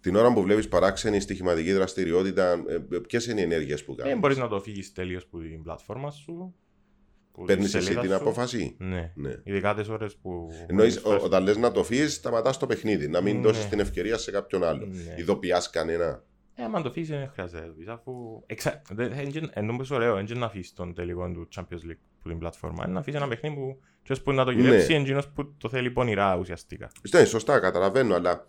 την ώρα που βλέπεις παράξενη στοιχηματική δραστηριότητα, ποιες είναι οι ενέργειες που Δεν κάνεις; μπορείς να το φύγεις τελείως που την πλατφόρμα σου. που Παίρνεις τη εσύ σελίδα την σου. απόφαση; Ναι. Ναι. Ειδικά τις ώρες που... Εννοείς, που φορές- ο- όταν λες να το φύγεις, σταματάς το παιχνίδι. Να μην Ναι. δώσεις την ευκαιρία σε κάποιον άλλο. Ναι. Ειδοποιάς κανένα. Ε, άμα το αφήσεις δεν χρειάζεται να το πεις, αφού... Εξα... δεν- δεν- δεν- Ενώ πως ωραίο, δεν είναι να αφήσεις τον τελικό του Champions League που την πλατφόρμα. Είναι να αφήσεις ένα παιχνίδι που ποιος που να το Ναι. γυρέψεις είναι εκείνος που το θέλει πονηρά ουσιαστικά. Ναι, σωστά, καταλαβαίνω, αλλά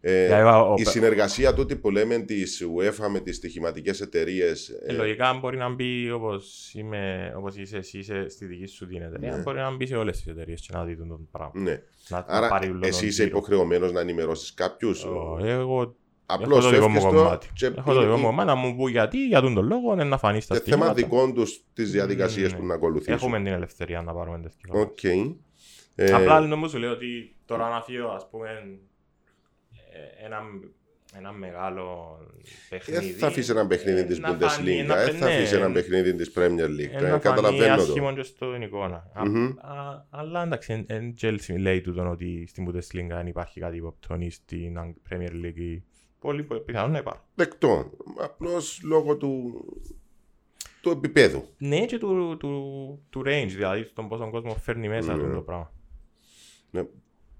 ε, Δηλαδή, ο- ο- η συνεργασία τούτη που λέμε της UEFA με τις στοιχηματικές εταιρείες. ε, Λογικά μπορεί να μπει όπως, είμαι, όπως είσαι εσύ είσαι στη δική σου την εταιρεία, Ναι. μπορεί να μπει σε όλες τις εταιρείες και να δει τον τον πράγμα. ναι. Να, να Άρα, πάρει όλο εσύ τον είσαι γύρο. υποχρεωμένος να ενημερώσεις κάποιους. Ω, Εγώ Απλώς έχω το δικό μου φεύγει το. κομμάτι. Και Έχω το δικό μου κομμάτι να μου πει γιατί, για τον τον λόγο, είναι να φανεί στα και θέμα στοιχήματα. δικών τους τις διαδικασίες Ναι. που να ακολουθήσουν. Έχουμε την ελευθερία να πάρουμε τέτοιο. Οκ. Ε, Απλά νομίζω σου λέω ότι τώρα να φύγω ας πούμε ε, ένα, ένα μεγάλο παιχνίδι. Δεν θα αφήσει ένα παιχνίδι ε, της να φανεί, Bundesliga, να δεν θα ναι, αφήσει ένα παιχνίδι της Premier League. ε, Ε, να φανεί Καταλαβαίνω το. άσχημο και στην εικόνα. Α- Μμμ. α- Αλλά εντάξει, εν Chelsea λέει τούτον ότι στην Bundesliga δεν υπάρχει κάτι υποπτών ή στην Ang- Premier League. Ή Πολύ πιθανόν να υπάρχουν. Δεκτό. Απλώς λόγω του, του επίπεδου. Ναι, και του, του, του range, δηλαδή τον πόσο κόσμο φέρνει μέσα Ναι. του το πράγμα. Ναι.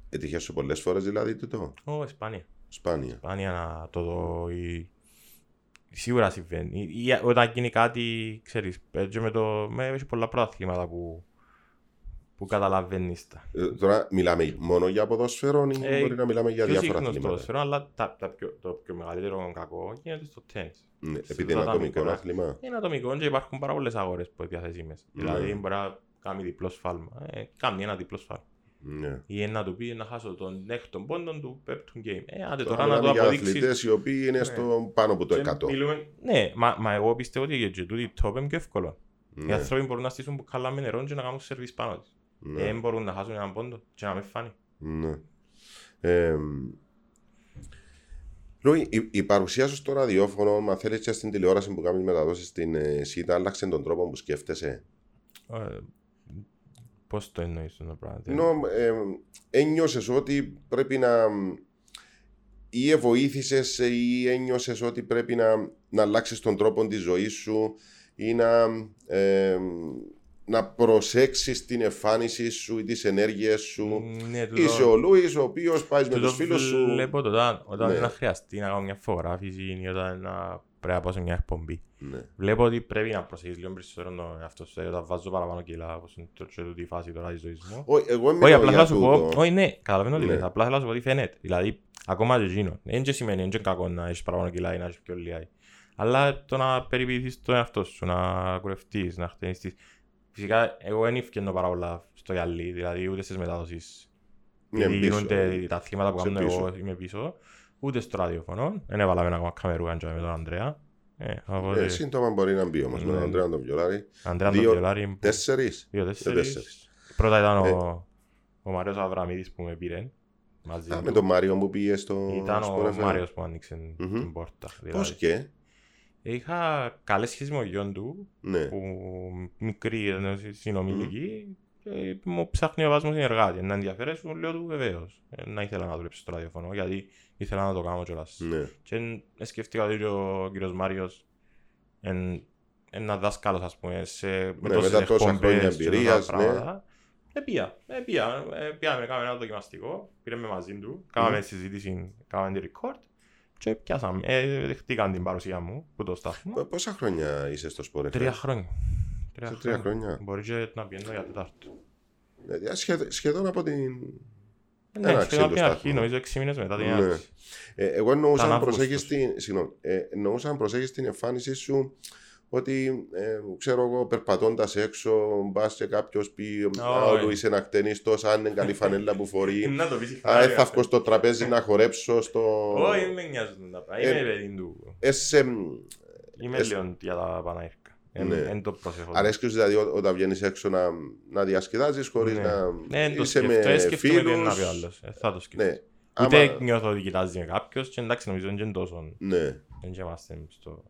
Έτυχες σου πολλές φορές δηλαδή τούτο; Ω, Ισπανία. Σπάνια. Σπάνια να το δω ή... Σίγουρα συμβαίνει. Ή, ή όταν γίνει κάτι, ξέρεις, παίζει με το... Με, έχει πολλά πρωταθλήματα που, που καταλαβαίνεις τα. Ε, τώρα μιλάμε μόνο για ποδόσφαιρο ή Ε, μπορεί να μιλάμε για Πιο διάφορα συχνό στο αθλήματα; ποδόσφαιρο, αλλά τα, τα πιο, το πιο μεγαλύτερο κακό γίνεται στο τέννις. Ναι, Σε επειδή είναι αυτά τα ατομικό μικρά. άθλημα. Είναι ατομικό και υπάρχουν πάρα πολλές αγορές που είναι διαθέσιμες. Ναι. Δηλαδή μπορεί να κάνει διπλό σφάλμα. Ε, κάνει ένα διπλό σφάλμα. Ναι. Ή να του πει να χάσω τον έκτον πόντο του πέπτου game. Ε, άντε Τώρα τώρα να το για αποδείξεις. αθλητές οι οποίοι είναι Ναι. στο πάνω από το Και 100. μιλούμε- Ναι, μα, μα εγώ πιστεύω ότι και τούτοι το είναι πιο εύκολο. Οι Ναι, άνθρωποι μπορούν να στήσουν μπουκάλα με νερό και να κάνουν σερβίς πάνω της. Ναι, Δεν μπορούν να χάσουν έναν πόντο και να με φάνει. ναι. Ε, Λούι, η, η παρουσία σου στο ραδιόφωνο, μα θέλεις και στην τηλεόραση που κάνεις μεταδόσεις στην ε, ΣΥΤΑ, άλλαξε τον τρόπο που σκέφτεσαι; Ε, Πώς το εννοείς το πράγμα. τι- Ενώ ε, ένιωσες ότι πρέπει να. ή βοήθησε ή ένιωσες ότι πρέπει να, να αλλάξεις τον τρόπο της ζωής σου ή να, ε, να προσέξεις την εμφάνιση σου ή τις ενέργειες σου. Ναι, τούτο- Είσαι ο Λούις ο οποίος πάει με τούτο τους φίλους σου. Βλέπω το όταν, όταν Ναι. να χρειαστεί να κάνω μια φωτογράφηση ή όταν να πρέπει να πάω σε μια εκπομπή. Ναι. Βλέπω ότι πρέπει να προσέχεις λίγο περισσότερο τον εαυτό σου. Δηλαδή, Όταν βάζω παραπάνω κιλά, όπως είναι το- και τούτη φάση τώρα της ζωής μου. Όχι, εγώ Όχι, μιλάω απλά για θέλω να σου πω, τούτο. όχι ναι, καταλαβαίνω τι Ναι. λες, απλά θέλω να σου πω ότι φαίνεται. Δηλαδή, ακόμα και εκείνο. Δεν και σημαίνει, δεν και κακό να έχεις παραπάνω κιλά ή να έχεις πιο λίγα. Αλλά το να περιποιηθείς τον εαυτό σου, να κουρευτείς, να χτενιστείς. Φυσικά, εγώ δεν ευκαινώ πάρα πολλά στο γυαλί, δηλαδή ούτε στις μετάδοσεις. Ναι, επειδή πίσω. γίνονται τα αθλήματα που Σε κάνω εγώ, πίσω. είμαι πίσω. Ούτε στο ραδιοφωνό. Δεν έβαλαμε ακόμα καμερούγαν και με τον Ανδρέα. Ε, οπότε, Ε, σύντομα μπορεί να μπει όμως με τον Ναι. Ανδρέα τον Βιολάρη. Ανδρέα δύο- τον Βιολάρη, Τέσσερις. δύο Ε, τέσσερις. τέσσερις. Πρώτα ήταν Ε. ο, ο Μάριος Αβραμίδης που με πήρε. Μαζί Α, του. με τον Μάριο που πήγε στο Ήταν Sport ο FM. Μάριος που άνοιξε Μμμ. την πόρτα. Πώς Δηλαδή. και; Είχα καλές σχέσεις με τον γιον του, Ναι. που μικρή ήταν συνομιλική, και μου ψάχνει ο βάσμος συνεργάτη. Να ενδιαφέρεσαι, λέω του βεβαίως. Ε, Να ήθελα να δουλέψω στο ραδιοφωνό, γιατί ήθελα να το κάνω κιόλας. Ναι. Και εν- ε, σκέφτηκα ότι ο κύριος Μάριος εν- ένα δάσκαλος, ας πούμε, σε, με Ναι, τόσες μετά τόσα εκπομπές χρόνια και τόσα εμπειρίας, ναι. πράγματα. Ε, πήγα, ε, πήγα, ε, πήγαμε, κάναμε ένα δοκιμαστικό, πήραμε μαζί του, κάναμε συζήτηση, κάναμε τη record και πιάσαμε, ε, δεχτήκαν την παρουσία μου που το σταθμό. Π- Πόσα χρόνια είσαι στο Sport FM? Τρία χρόνια. Σε τρία χρόνια. Μπορεί και να πιένω για τετάρτο. Ε, σχεδ- Σχεδόν από την. Ναι, Ένα σχεδόν από την ξύλο αρχή, σταθμό. νομίζω έξι μήνες μετά την Ναι. έναρξη. Ε, εγώ εννοούσα Ήταν να προσέχεις Αύγουστος. την, συγγνώμη, ε, εννοούσα να προσέχεις την εμφάνισή σου ότι ε, ξέρω εγώ περπατώντας έξω μπας και κάποιος πει «Α, ο Όχι. Λουίς είναι ακτενίστος, αν είναι καλή φανέλα που φορεί Να το πεις Α, συχνά, ε, ρε, θα αυτό. βγω στο τραπέζι να χορέψω στο... Όχι, δεν με νοιάζουν τα πράγματα. Ε, Είμαι παιδί του. Ε, σε- Είμαι Εσ- λίγο για τα παναήρκα. Εν- Ναι. εν το προσέχω. Αρέσκει σου δηλαδή ό- όταν βγαίνεις έξω να, να διασκεδάζεις χωρίς Ναι. να Ναι, εν το είσαι σκέφτομαι, με σκέφτομαι τι είναι να φίλους. πει ο άλλος. Ε, Θα το σκεφτώ. Ναι. Ούτε Άμα- νιώθω ότι κοιτάζει με κάποιος και εντάξει νομίζω δεν είναι τόσο. Ναι. Δεν είμαστε στο...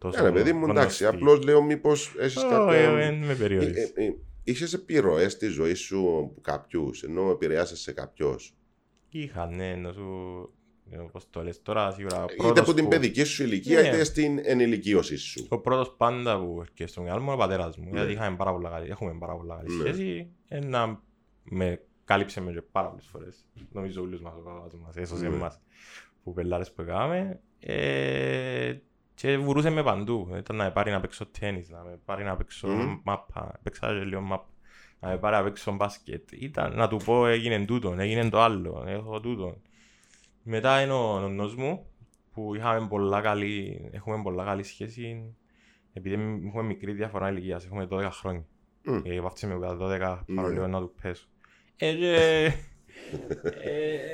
τόσο Ναι, ρε παιδί μου, εντάξει. γνωστοί. Απλώς λέω μήπως έχεις Όχι, κάποια... δεν με περιορίζεις. Ε, ε, ε, Είχες επιρροές στη ζωή σου από κάποιους, ενώ επηρεάσες σε κάποιους; Είχα, ναι, να σου... ε, Πώς το λες τώρα, σίγουρα. Είτε πρώτος από την που- παιδική σου ηλικία, Ναι. είτε στην ενηλικίωση σου. Ο πρώτος πάντα που έρχεται στο μυαλό μου είναι ο πατέρας μου. Ναι. Γιατί είχαμε πάρα πολλά καλή, έχουμε πάρα πολλά καλή Ναι. σχέση. Ένα με κάλυψε με και πάρα πολλές φορές. Νομίζω όλους μας ο παπάς μας έσωσε Ναι. μας που πελάρες που έκαναμε. Ε, και βουρούσε με παντού. Ήταν να με πάρει να παίξω τέννις, να με πάρει να παίξω Μμμ. μάπα. Παίξα και λίγο μάπα. Να με πάρει να παίξω μπάσκετ. Ήταν να του πω έγινε τούτον, έγινε το άλλο, έχω τούτον. Μετά είναι ο νονός μου που είχαμε πολλά καλή, έχουμε πολλά καλή σχέση επειδή έχουμε μικρή διαφορά ηλικίας, έχουμε 12 χρόνια. Μμ. Και βάφτισε με 12, πάρω Ναι. λίγο να του πέσω. Ε, και, ε,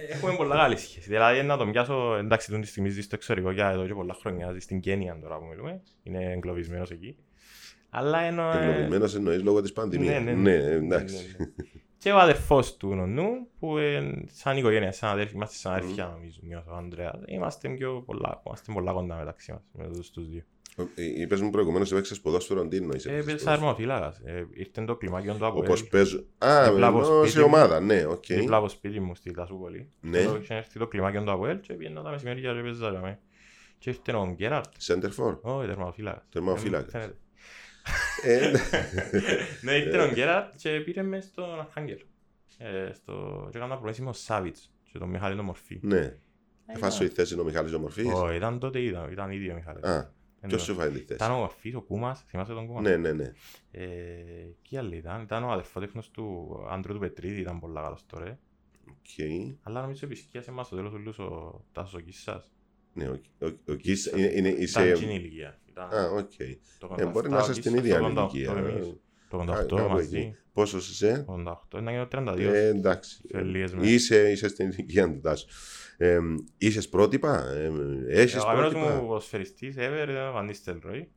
έχουμε πολλά καλή σχέση. Δηλαδή να το μοιάσω, εντάξει, τον τη στιγμή ζει στο εξωτερικό για εδώ και πολλά χρόνια, ζει στην Κένια τώρα που μιλούμε, είναι εγκλωβισμένος εκεί. Αλλά ενώ... ε, Εγκλωβισμένος εννοείς λόγω της πανδημίας. ναι, ναι, Ναι, εντάξει. ναι, ναι. Και ο αδερφός του νονού, που ε, σαν οικογένεια, σαν αδέρφια, είμαστε σαν αδέρφια νομίζω, νιώθω, ο Ανδρέας. Είμαστε πιο πολλά, είμαστε πολλά κοντά μεταξύ μας, με τους τους δύο. Ε, Είπες μου προηγουμένως έπαιξες ποδόσφαιρο, τι εννοείς. Ε, έπαιξες Παίζα τερματοφύλακας. Ε, Ήρθε το κλιμάκιο του από Όπως παίζω. Α, Δίπλα από ενώ σπίτι σε μου. ομάδα, ναι, οκ. Δίπλα από σπίτι μου στη Δασούπολη. Ναι. Εδώ Είχε έρθει το κλιμάκιο του Αποέλ και πήγαινα τα μεσημέρια και παίζα για μέ. Και ήρθε ο Γκέραρτ. Σέντερ φορ; Όχι, τερματοφύλακας. Τερματοφύλακας. Ε, φαίνεται. Ε, Ναι, ήρθε ο Γκέραρτ και πήρε μες στον Αρχάγγελο. Ε, στο... Και έκανα προπονήσεις με ο Σάβιτς και τον Μιχάλη τον Μορφή. Ναι. Έφα σου τη θέση ο Μιχάλης ο Μορφής. Όχι, ήταν τότε ήταν, ήταν ήδη ο Μιχάλης. Α, Δεν ποιος το- σου φάει τη θέση. Ήταν ο Μορφής, ο Κούμας, θυμάσαι τον Κούμας; Ναι, ναι, ναι. Ε, Κι άλλοι ήταν, ήταν ο αδερφότεκνος του Άντρου του Πετρίδη, ήταν πολλά καλός τώρα. Οκ. Αλλά νομίζω επισκίασε μας στο τέλος ούλλους ο Τάσος ο Κισσάς. Ναι, ο- ο- ο Κισσάς είναι- είναι- Ήταν είσαι... εκείνη η ηλικία. Ήταν Α, οκ. το Ε, μπορεί να 87, είσαι ο στην Κισσάς ίδια το 88 ηλικία. Εμείς. Το Α, 88 κάπου μαζί. εκεί. Πόσο είσαι, 88, να γίνω 32. ε, εντάξει. σε λίγες μέρες. Είσαι, είσαι στην ηλικία του Τάσου. Ε, είσαι πρότυπα, ε, έχει Ο αγαπημένος μου πρότυπα. ποδοσφαιριστής ever είναι ο Βαν Νίστελρόι.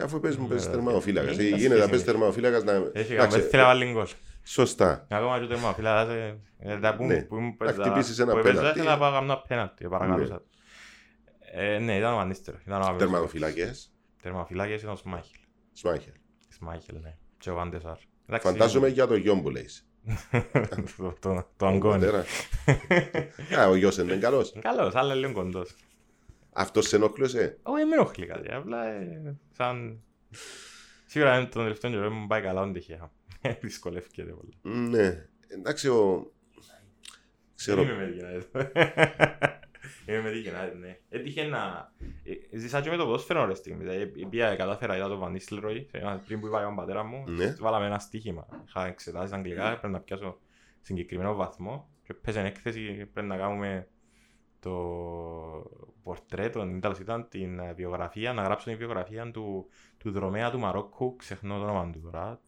Αφού πες μου, πες Ε, τερμαφύλακας. ε, Γίνεται σχέση να είναι. πες τερμαφύλακας να... Έχει Εντάξει, κάνει, θέλει να βάλει γκολ. Σωστά. Ακόμα και ο τερμαφύλακας, ε, ε, τα που- Ναι. που μου Να παίζα- χτυπήσεις ένα που έπαιζα, πέναλτι. ήθελα να πάω να κάνω ένα πέναλτι, παρακαλούσα. Ε, Ναι, ήταν ο Βαν Νίστελρόι. Ήταν ο αγαπημένος μου. Τερματοφυλακές. Τερμαφύλακας είναι ο Σμάχελ. Σμάχερ. Σμάχελ, ναι. Και ο Βαν Τεσάρ. Εντάξει, Φαντάζομαι για το γιο μου λέει. το- το- Το αγκόνι. Α, ο γιος είναι καλός. Καλός, αλλά λίγο κοντός. Αυτός σε ενοχλούσε. Όχι, με ενοχλεί κάτι, απλά ε, σαν... Σίγουρα είναι τον τελευταίο καιρό μου πάει καλά, όντως τυχαία. Δυσκολεύκεται πολύ. Ναι. Εντάξει, ο... Ξέρω. Δεν είμαι με τη United. Είμαι με τη United, ναι. Έτυχε να... ε, Ζήσα και με το ποδόσφαιρο ρε στιγμή. Δηλαδή, πήγα, κατάφερα, είδα το Van Nistelrooy, σε ένα- πριν που είπα για τον πατέρα μου, Ναι. βάλαμε ένα στοίχημα. Είχα εξετάσει αγγλικά, πρέπει να πιάσω συγκεκριμένο βαθμό και παίζανε έκθεση, πρέπει να κάνουμε το πορτρέτο, δεν τέλος ήταν την ε, βιογραφία, να γράψω την βιογραφία του, του δρομέα του Μαρόκου, ξεχνώ το όνομα του τώρα.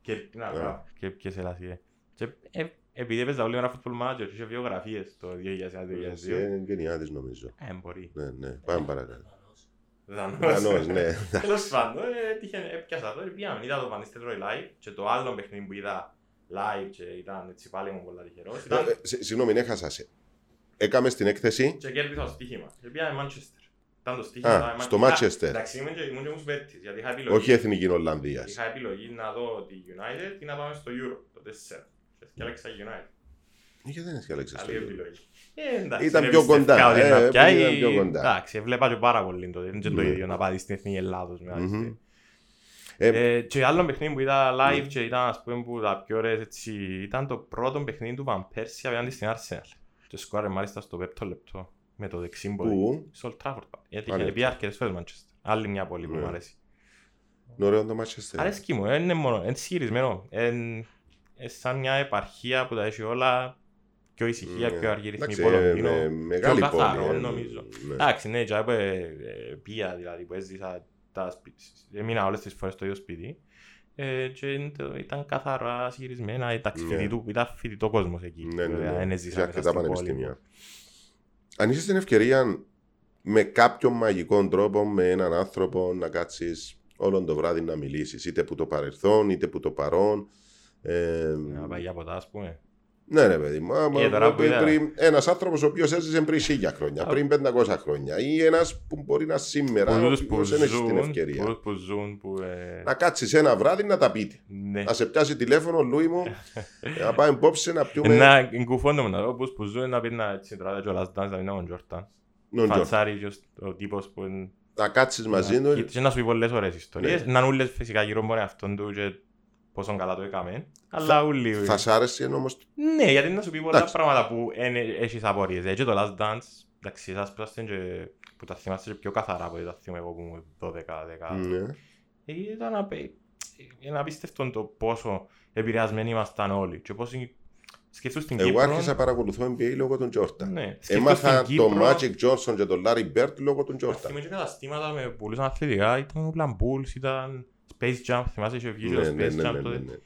Και, να, Yeah. γράφω, και ποιες ελασίες. Και ε, επειδή έπαιζα όλοι ένα football manager, είχε βιογραφίες το 2001-2002. Εσύ είναι γενιάτης νομίζω. Ε, μπορεί. Ναι, ναι. Πάμε παρακάτω. Δανός. Δανός, ναι. Τέλος πάντων, ε, έτυχε, έπιασα το, πήγαμε, είδα το Πανίστελρο live και το άλλο παιχνίδι που είδα live και ήταν έτσι πάλι μου πολλά τυχερός. Ήταν Ε, ε, συ- Συγγνώμη, έχασα σε. Έκαμες στην έκθεση. και κέρδισα το στοίχημα. Και πήγαμε Manchester. Ήταν το στοίχημα. Α, ήταν στο Manchester. Manchester. Εντάξει, ήμουν και ήμουν και μου σπέτης, γιατί είχα επιλογή. Όχι εθνική Ολλανδίας. Είχα επιλογή να δω τη United ή να πάμε στο Euro, το 4. Και διάλεξα United. Γιατί δεν διάλεξε το Καλή ίδιο. επιλογή. Ε, εντάξει, Ήταν δεν πιο πιστεύω κοντά, ότι ε, να πιάει. ήταν πιο κοντά. Εντάξει, έβλεπα και πάρα πολύ τότε. Είναι και το Ναι. ίδιο να πάει στην Εθνική Ελλάδος. με άλλη Μμμ. στιγμή. Ε, Ε, και άλλο παιχνίδι που είδα live Ναι. και ήταν ας πούμε που τα πιο ωραίες έτσι ήταν το πρώτο παιχνίδι του Van Persie απέναντι στην Arsenal. Και σκόρε μάλιστα στο πέπτο λεπτό με το δεξί πόδι. Πού; Στο Old Trafford. Γιατί Άντε. είχε πει αρκετές φορές Manchester. Άλλη μια πόλη που Ναι. μου αρέσει. Είναι ωραίο το Manchester. Αρέσκει μου, δεν είναι μόνο, είναι συγχειρισμένο. Είναι σαν μια επαρχία που τα έχει όλα πιο ησυχία, Ναι. πιο αργή ρυθμή Εντάξει, από ε, Λονδίνο. με- μεγάλη πιο καθαρό, πόλη. ε, νομίζω. ναι. Εντάξει, ναι, και ε, πία δηλαδή που έζησα τα σπίτια. Έμεινα όλες τις φορές στο ίδιο σπίτι. Ε, και είναι το- ήταν καθαρά συγχειρισμένα, εντάξει, Ναι. φοιτητού- ήταν φοιτητό κόσμος εκεί. Ναι, ναι, Βέβαια, ναι. δεν Σε έζησα μέσα αρκετά στην πόλη. πανεπιστήμια. Αν είσαι στην ευκαιρία με κάποιον μαγικό τρόπο με έναν άνθρωπο να κάτσεις όλον το βράδυ να μιλήσεις, είτε που το παρελθόν είτε που το παρόν. Ε, Να πάει για ποτά, ας πούμε. ναι, ρε παιδί μου. άμα- Ε, τώρα που πριν- είδα- πριν- ένας άνθρωπος ο οποίος έζησε πριν 1000 χρόνια, Α. πριν 500 χρόνια, ή ένας που μπορεί να σήμερα, ο Πολλούς που οποίος δεν έχει την ζουν, ευκαιρία. πολλούς που ζουν, που... ε, Να κάτσεις ένα βράδυ να τα πείτε. Ναι. Να σε πιάσει τηλέφωνο, Λούι μου, να πάμε υπόψη να πιούμε. Να κουφώνουμε να δω πως που ζουν να πει να έτσι τώρα και ο Last Dance να είναι ο Τζόρταν. Νον Τζορ. Φατσάρι και ο τύπος που είναι... Να κάτσεις μαζί του. Και να σου πει πολλές ωραίες ιστορίες. Ναι. Να είναι ούλες φυσικά γύρω από αυτόν του και πόσο καλά το έκαμε. Αλλά ούλοι... Θα σ' άρεσε όμως Ναι, γιατί να σου πει πολλά Εντάξει. πράγματα που εν- έχεις απορίες. Έτσι το Last Dance, εντάξει, εσάς που είσαστε και που τα θυμάστε και πιο καθαρά από ό,τι τα θυμάμαι εγώ που ήμουν 12-10. Ναι. Ε, Ήταν απε... είναι απίστευτο το πόσο επηρεασμένοι ήμασταν όλοι. Και πώς είναι- σκεφτούς στην Εγώ Κύπρο... άρχισα να παρακολουθώ NBA λόγω των Τζόρταν. Ναι, σκεφτούς Έμαθα στην τον Κύπρο- Magic Johnson και τον Larry Bird λόγω των Τζόρταν. Θυμάμαι και καταστήματα με πολλούς αθλητικά, ήταν ο Bulls, ήταν Space Jam, θυμάσαι είχε βγει και Ναι, το ναι, Space ναι, Jam ναι, τότε; ναι, ναι.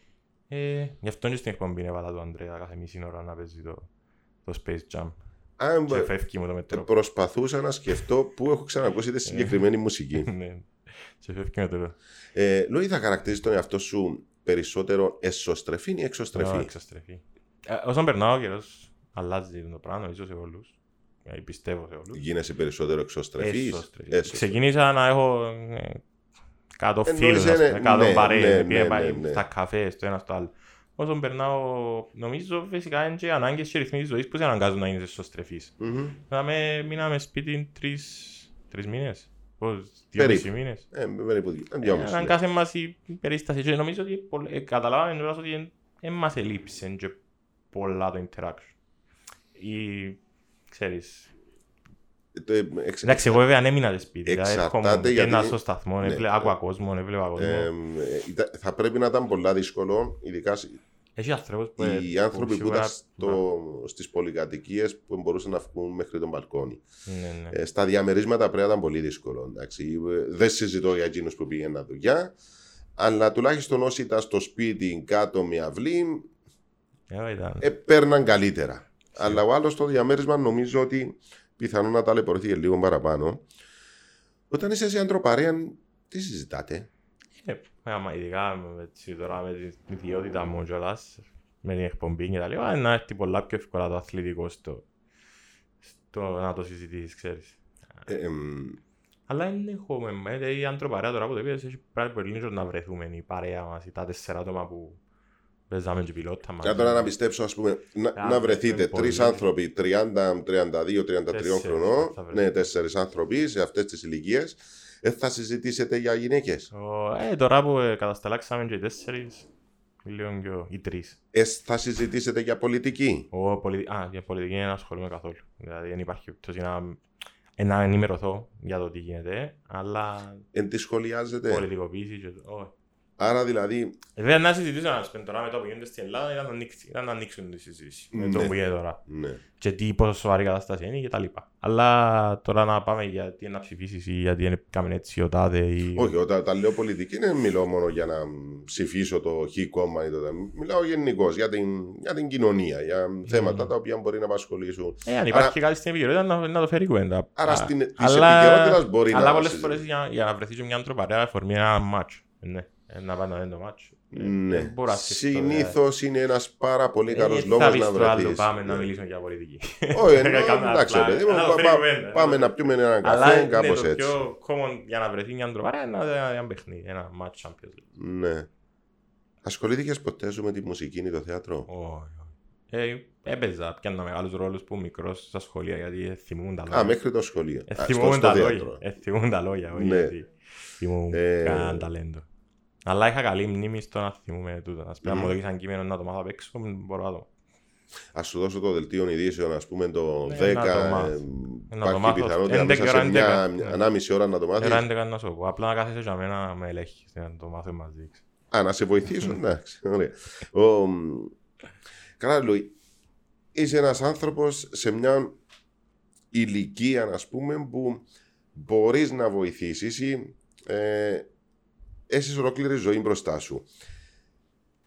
Ε, Γι' αυτό και στην εκπομπή έβαλα του Ανδρέα κάθε μισή ώρα να παίζει το, το Space Jam. Αν Και ε, φεύγει μου το μετρό. προσπαθούσα να σκεφτώ πού έχω ξανακούσει τη συγκεκριμένη μουσική. Ναι. Και φεύγει με το Ε, Λόι, θα χαρακτηρίζεις τον εαυτό σου περισσότερο εσωστρεφή ή εξωστρεφή; εξωστρεφή. Ε, Όσον περνάω ο καιρός, αλλάζει το πράγμα, νομίζω σε όλους. Ε, Πιστεύω σε όλους. Γίνεσαι περισσότερο εξωστρεφής; Εσωστρεφή. Ξεκίνησα να έχω ε, κάτω Εννοείς, φίλους, ας ε, πούμε, κάτω ναι, παρέες, ναι, πήγα ναι, πάει ναι, ναι. στα καφές, στο ένα στο άλλο. Όσον περνάω, νομίζω φυσικά είναι και ανάγκες και ρυθμοί της ζωής που σε αναγκάζουν να γίνεις εσωστρεφής. Μμμ. Δηλαδή, μείναμε σπίτι τρεις, τρεις μήνες, πώς, δύο Περίπου. μισή μήνες. Ε, περίπου δύο- ε, δυόμιση, ναι. Αναγκάσε μας η περίσταση και νομίζω ότι πολλ- ε, καταλάβαμε κιόλας ότι δεν μας ελείψε και πολλά το interaction. Ή, ξέρεις, Ε, το, ε, εξ- Εντάξει, εγώ βέβαια ανέμεινα το σπίτι. δηλαδή Εξαρτάται έρχομαι και γιατί- ένα στο σταθμό, Ναι. έβλε- άκουα κόσμο, έβλεπα κόσμο. ε, ε, ήταν- θα πρέπει να ήταν πολλά δύσκολο, ειδικά σ- Έχει ανθρώπους που... ε, οι άνθρωποι που σίγουρα- ήταν στο, στις πολυκατοικίες που μπορούσαν να βγουν μέχρι τον μπαλκόνι. Ναι, ναι. Ε, στα διαμερίσματα πρέπει να ήταν πολύ δύσκολο. Εντάξει. Ε, Δεν συζητώ για εκείνους που πήγαιναν δουλειά. Αλλά τουλάχιστον όσοι ήταν στο σπίτι κάτω με αυλή, Ε, ήταν. ε, παίρναν καλύτερα. Αλλά ο άλλος στο διαμέρισμα νομίζω ότι πιθανόν να ταλαιπωρηθεί και λίγο παραπάνω. Όταν είσαι σε αντροπαρέα, τι συζητάτε; Ε, άμα ειδικά με, έτσι, τώρα με την ιδιότητα μου κιόλας, με την εκπομπή και τα λοιπά, να έρθει πολλά πιο εύκολα το αθλητικό στο, στο να το συζητήσεις, ξέρεις. Ε, εμ, Αλλά δεν έχουμε, ε, η αντροπαρέα τώρα που το είπες, έχει πράγει πολύ λίγο να βρεθούμε η παρέα μας, τα τέσσερα άτομα που παίζαμε και πιλότα μας. Για τώρα να πιστέψω, ας πούμε, να, Α, να βρεθείτε είναι πολύ. τρεις άνθρωποι 30, 32, 33 Τέσσερις χρονών. θα βρεθείτε. Ναι, τέσσερις άνθρωποι σε αυτές τις ηλικίες. Ε, θα συζητήσετε για γυναίκες. Ο- Ε, τώρα που ε, κατασταλάξαμε και οι τέσσερις, λίγο και ο- οι τρεις. Ε, θα συζητήσετε για πολιτική. Ο πολι... Α, για πολιτική δεν ασχολούμαι καθόλου. Δηλαδή δεν υπάρχει περίπτωση να, ε, να ενημερωθώ για το τι γίνεται, αλλά Εν τη σχολιάζετε. πολιτικοποίηση και... όχι. Άρα δηλαδή, Ε, Βέβαια να συζητήσω να σπεν τώρα με το που γίνεται στην Ελλάδα ήταν να, ανοίξει, ήταν να ανοίξουν τη συζήτηση με το Ναι. που γίνεται τώρα. ναι. Και τι πόσο σοβαρή κατάσταση είναι και τα λοιπά. Αλλά τώρα να πάμε για τι είναι να ψηφίσεις ή γιατί είναι κάμεν έτσι ο τάδε ή... Όχι, όταν, όταν λέω πολιτική δεν μιλώ μόνο για να ψηφίσω το χ κόμμα ή το δε. Μιλάω γενικώς για την, για την κοινωνία, για θέματα τα οποία μπορεί να απασχολήσουν. Ε, αν υπάρχει κάτι στην επικαιρότητα να, να το φέρει κουβέντα. Άρα Α, στην της αλλά- επικαιρότητας μπορεί αλλά να πολλές συζητήσει. φορές για, για να βρεθείς και μια ανθρωπαρέα αφορμή ένα μάτσο. Ε, Ναι, Ε, να πάει να δει το μάτσο. Ε, Ναι. δεν μπορώ να σκεφτώ, ε. Συνήθως είναι ένας πάρα πολύ Ε, καλός δεν λόγος θα πεις να το άλλο, βρεθείς. Πάμε να μιλήσουμε για πολιτική. Όχι, εννοώ, Έκανα εντάξει, απλά, παιδί μου, να το πα- φέρει πα- κουβέντα. πάμε να πιούμε έναν Αλλά καφέ, ναι, κάπως το έτσι. πιο common για να βρεθεί μια ανθρωπαρέα είναι ένα, ένα παιχνίδι, ένα match Champions League. Ναι. Ασχολήθηκες ποτέ σου με τη μουσική ή το θέατρο; Όχι, όχι. Ε, έπαιζα, πιάνα μεγάλους ρόλους που μικρός στα σχολεία γιατί ε, θυμούν τα λόγια. Α, μέχρι το σχολείο. Ε, Α, στο- θυμούν στο τα λόγια. θέατρο. Ε, θυμούν τα λόγια, όχι Ναι. γιατί θυμούν Ε, κανέναν ταλέντο. Αλλά είχα καλή μνήμη στο να θυμούμε τούτο. Ας πούμε, αν μου Μμμ. δώσεις ένα κείμενο να το μάθω απ' έξω, μπορώ να το. Α σου δώσω το δελτίο ειδήσεων, ας πούμε, το Ναι, 10. να το μάθω. ε, Να το Υπάρχει μάθω πιθανότητα 11 μέσα σε ώρα, μια 11. Ναι. ανάμιση ώρα να το μάθεις. Era 11 να σου πω. Απλά να κάθεσαι για μένα να με ελέγχεις, να το μάθω μαζί. Α, να σε βοηθήσω, εντάξει. Ωραία. Ο, μ, Καλά, Λουί. Είσαι ένας άνθρωπος σε μια ηλικία, ας πούμε, που μπορείς να βοηθήσεις ή ε, έχεις ολόκληρη ζωή μπροστά σου.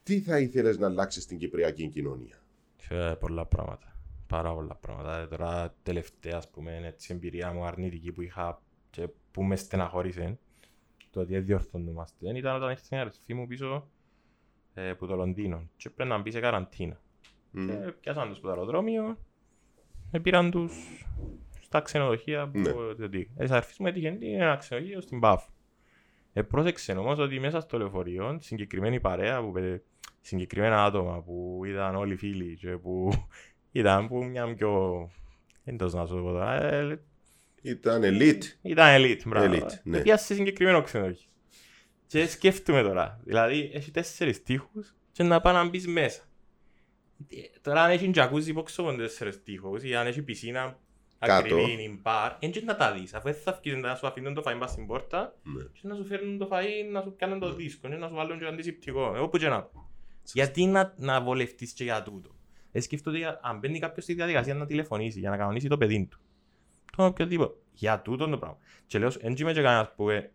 Τι θα ήθελες να αλλάξεις στην κυπριακή κοινωνία; Σε πολλά πράγματα. Πάρα πολλά πράγματα. Ε, Τώρα τελευταία, ας πούμε, έτσι, εμπειρία μου αρνητική που είχα και που με στεναχώρησε το ότι δεν διορθωνόμαστε. Ήταν όταν ήρθε η αρεστή μου πίσω ε, από το Λονδίνο και πρέπει να μπει σε καραντίνα. Μμ. Και πιάσαν τους στο αεροδρόμιο, με πήραν τους στα ξενοδοχεία που Ναι. ναι. ε, αρφής μου έτυχε ένα ξενοδοχείο στην Πάφ. Ε, πρόσεξε όμως ότι μέσα στο λεωφορείο συγκεκριμένη παρέα, που, παι- συγκεκριμένα άτομα που ήταν όλοι φίλοι και που ήταν που μια πιο... Δεν το να σου πω τώρα, ε, Ήταν elite. ήταν elite, μπράβο. Elite, ναι. Ε, Πήγα σε συγκεκριμένο ξενοδοχείο. Και σκέφτομαι τώρα, δηλαδή έχει τέσσερις τείχους και να πάει να μπεις μέσα. Ε, Τώρα αν έχει τζακούζι υπόξω από τέσσερις τείχους ή αν έχει πισίνα Κάτω. ακριβή ή μπαρ, δεν και να τα δεις. Αφού δεν θα βγεις να σου αφήνουν το φαΐ μπας στην πόρτα Ναι. και να σου φέρνουν το φαΐ να σου κάνουν το δίσκο και να σου βάλουν και αντισηπτικό. Εγώ που και να πω. Γιατί να, να βολευτείς και για τούτο. Ε, σκέφτομαι ότι αν μπαίνει κάποιος στη διαδικασία να τηλεφωνήσει για να κανονίσει το παιδί του. Το οποιοδήποτε. Για τούτο το πράγμα. Και λέω, δεν είμαι και κανένας που ε,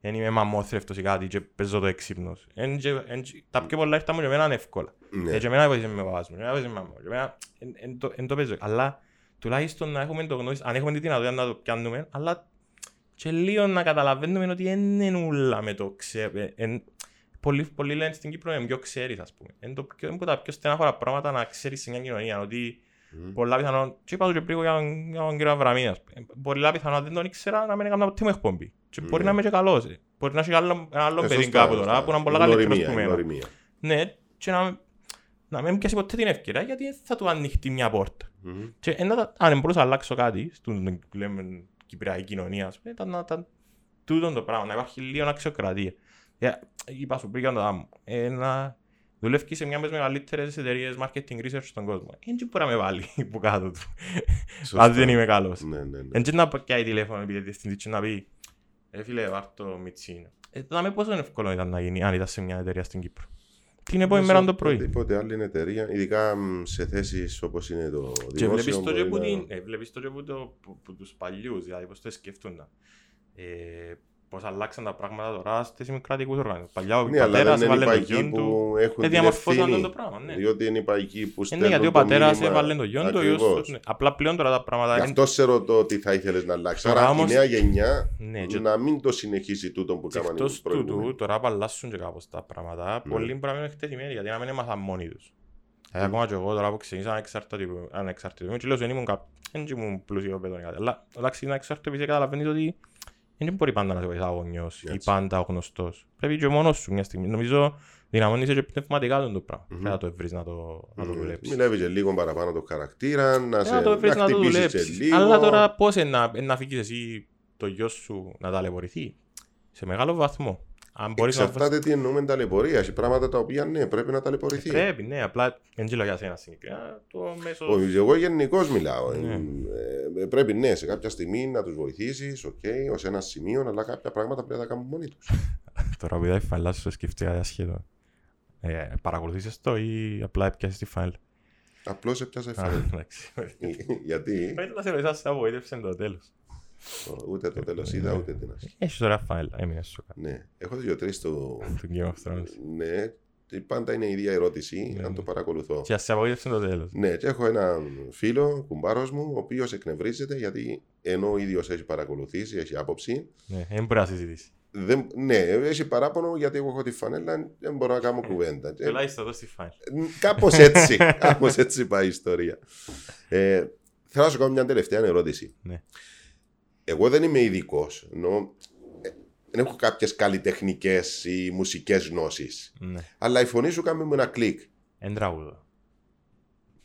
δεν είμαι μαμόθρευτος ή κάτι και παίζω το έξυπνος. Εν και- εν και- Τα πιο πολλά ήρθα μου και εμένα είναι εύκολα. Ναι. Ε, Και εμένα βοήθησε με ο παπάς μου, και εμένα βοήθησε με η μαμά μου, και εμένα εν- εν το- εν το παίζω. Αλλά τουλάχιστον να έχουμε το γνώση, αν έχουμε τη δυνατότητα να το πιάνουμε, αλλά και λίγο να καταλαβαίνουμε ότι δεν είναι ούλα με το ξέρω. Πολλοί, πολλοί λένε στην Κύπρο είναι πιο ξέρεις, ας πούμε. Είναι το πιο, είναι από τα πιο στενάχωρα πράγματα να ξέρεις σε μια κοινωνία. Ότι Μμ. πολλά πιθανόν, και είπα το και πριν για τον- για τον κύριο Αβραμίδη, ας πούμε. πολλά πιθανόν δεν τον ήξερα να μην έκανα ποτέ μου εκπομπή. Και μπορεί Ναι. να είμαι και καλός. ε. Μπορεί να έχει άλλο, ένα άλλο Ε, παιδί σωστά, κάπου σωστά. τώρα που να είναι πολλά καλύτερος Γνωριμία, που εμένα. γνωριμία. Ναι, και να, να μην πιάσει ποτέ την ευκαιρία γιατί δεν θα του ανοιχτεί μια πόρτα. Μμ. Και ένα, αν μπορούσα να αλλάξω κάτι στην που λέμε κυπριακή κοινωνία, ας πούμε, ήταν να ήταν τούτο το πράγμα, να υπάρχει λίγο αξιοκρατία. Ε, είπα σου πριν για το δάμο, ε, να δουλεύεις σε μια από τις μεγαλύτερες εταιρείες marketing research στον κόσμο. Έτσι μπορεί να με βάλει που κάτω του, Σωστά. αν δεν είμαι καλός. Ναι, ναι, ναι. Έτσι να πιάει τηλέφωνο επειδή διευθυντή και να πει «Ε, φίλε, βάρ' το Μιτσίνο». Ε, θα με πόσο εύκολο ήταν να γίνει αν ήταν σε μια εταιρεία στην Κύπρο. Την επόμενη μέρα το πρωί. Οποιαδήποτε άλλη εταιρεία, ειδικά μ, σε θέσεις όπως είναι το Και δημόσιο. βλέπεις το και μπορεί που, να- την, ε, βλέπεις το και που, το, που, που τους παλιούς, δηλαδή πώς το σκέφτονταν. Ε, πώς αλλάξαν τα πράγματα τώρα στις δημοκρατικούς οργανισμούς. Παλιά ο Ναι, αλλά πατέρας δεν είναι έβαλε οι το γιον παϊκοί του. που έχουν Ε, την διαμορφώσαν ευθύνη. το πράγμα, ναι. Διότι είναι οι παϊκοί που Ε, στέλνουν ναι, γιατί ο το πατέρας μήνυμα. έβαλε το γιον του, ο γιος του. Ακριβώς. ναι. Απλά πλέον τώρα τα πράγματα Γι' είναι... αυτό σε ρωτώ τι θα ήθελες να αλλάξει. Τώρα Άρα η όμως- νέα γενιά Ναι, και να μην το συνεχίσει τούτο που και κάνανε οι εκτός προηγούμενοι. τούτου, τώρα που αλλάσουν και κάπως τα πράγματα, Ναι. πολλοί μπορεί να μείνουν εκτεθειμένοι, γιατί να μην έμαθαν μόνοι τους. Ε, Μμ. ακόμα και εγώ τώρα που ξεκίνησα ανεξαρτητή- ανεξαρτητή, και λέω δεν ήμουν κά- δεν ήμουν πλούσιος παιδόν ή κάτι, αλλά όταν ξεκινά εξαρτητή καταλαβαίνεις ότι δεν μπορεί πάντα να σε βοηθά ο γονιός ή Έτσι. πάντα ο γνωστός. Πρέπει και μόνος σου μια στιγμή. Νομίζω δυναμώνεσαι και πνευματικά τον το πράγμα. Μμμ. Πρέπει να το βρεις να το, να το Μμμ. δουλέψεις. Μιλεύεις και λίγο παραπάνω το χαρακτήρα, να, Πρέπει σε, να το βρεις να το χτυπήσεις και δουλέψεις. λίγο. Αλλά τώρα πώς είναι να, να αφήσεις εσύ το γιο σου να ταλαιπωρηθεί; Σε μεγάλο βαθμό. Αν μπορείς να βρεις... Εξαρτάται τι εννοούμε ταλαιπωρία. Έχει πράγματα τα οποία ναι, πρέπει να ταλαιπωρηθεί. Πρέπει, ναι, απλά δεν ξέρω για σένα συγκεκριμένα. Το μέσο. Όχι, εγώ γενικώς μιλάω. Ναι. Ε, ε, πρέπει ναι, σε κάποια στιγμή να τους βοηθήσεις, οκ, ως ένα σημείο, αλλά κάποια πράγματα πρέπει να τα κάνουν μόνοι τους. Τώρα που είδα τη φανέλα σου σκέφτηκα άσχετο. Ε, παρακολουθείς το ή απλά έπιασες τη φανέλα. Απλώς έπιασα Α, εφάρι. εντάξει. Γιατί; Πρέπει να σε ρωτήσω, σε απογοήτευσε το τέλος. Ούτε το τέλος είδα, ούτε την αρχή. Έχεις ωραία φαίλα, έμεινε σου Ναι, έχω δύο-τρεις το. του Game of Thrones. Ναι, και πάντα είναι η ίδια ερώτηση, Ναι, αν ναι. το παρακολουθώ. Και ας σε απογοήτευσε το τέλος. Ναι, και έχω έναν φίλο, κουμπάρος μου, ο οποίος εκνευρίζεται γιατί ενώ ο ίδιος έχει παρακολουθήσει, έχει άποψη. Ναι, δεν μπορεί να συζητήσει. Δεν, ναι, έχει παράπονο γιατί εγώ έχω τη φανέλα, δεν μπορώ να κάνω κουβέντα. Και- Τουλάχιστον εδώ στη φαίλα. Κάπως έτσι. Κάπως έτσι πάει η ιστορία. Ε, θέλω να σου κάνω μια τελευταία ερώτηση. Ναι. Εγώ δεν είμαι ειδικός. Δεν έχω κάποιες καλλιτεχνικές ή μουσικές γνώσεις. Ναι. Αλλά η φωνή σου κάνει μου ένα κλικ. Εν τραγούδο.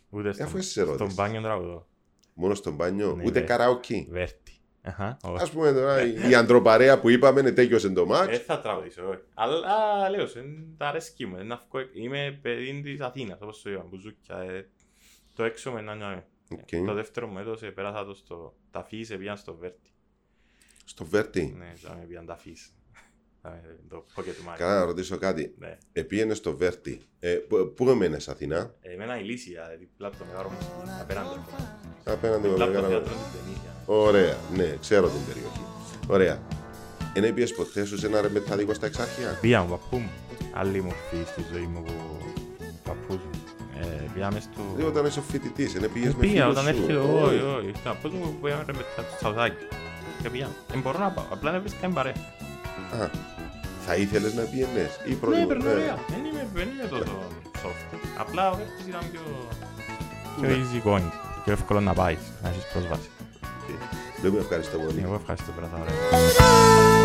Ούτε αφού στον, εσύ σε ρώτησες. στον μπάνιο τραγούδο. Μόνο στο μπάνιο, Ναι, ούτε ναι. καραόκι. Βέρτη. Αχα, όχι. Α πούμε τώρα η αντροπαρέα που είπαμε είναι τέλειωσε το Δεν μάτς. θα τραγουδήσω, όχι. Αλλά λέω σου, είναι τα αρέσκει μου. να βγω- Είμαι παιδί της Αθήνας, όπως το είπα, μπουζούκια. ε, Το έξω με να νιώμαι. Οκ. Το δεύτερο μου έτος ε, πέρασα το στο... Τα φύση πήγαν στο Βέρτη. Στο Βέρτι; Ναι, θα με πήγαν τα φύση. Το pocket money. Καλά να ρωτήσω κάτι. Ναι. Επίενε στο Βέρτι. Ε, πού- Πού έμενες Αθηνά, Εμένα η Λύσια, διπλά από το μεγάλο μου, απέναντι. από το- απέναντι με Διπλά από το μεγάλο. θέατρο της Βενίζια. Ωραία, ναι, ξέρω την περιοχή. Ωραία. Εν έπιες ποτέ σου σε ένα ρε μεταδικό στα εξάρχεια; Πήγα μου, παππού μου. Άλλη μορφή στη ζωή μου που παππούς μου. Ε, Πήγαμε στο... Δηλαδή όταν είσαι φοιτητής, εν έπιες με Πήγα φίλους όταν σου. έρχεται, Όχι. όχι, όχι. Ήταν παππούς μου που πήγαμε ρε με τα τσαουδάκια. Και πήγαμε. Δεν μπορώ να πάω, απλά δεν βρίσκαμε παρέα. Α, θα ήθελες να πιένες ή Ναι, προτιμώ- περνώ ε, ωραία. Δεν είμαι, δεν είμαι τόσο soft. Απλά ο Βέρτης ήταν πιο... πιο Ναι. easy going. Πιο εύκολο να πάεις, να έχεις πρόσβαση. Δεν με ευχαριστώ πολύ. Εγώ ευχαριστώ, πέρασα ωραία.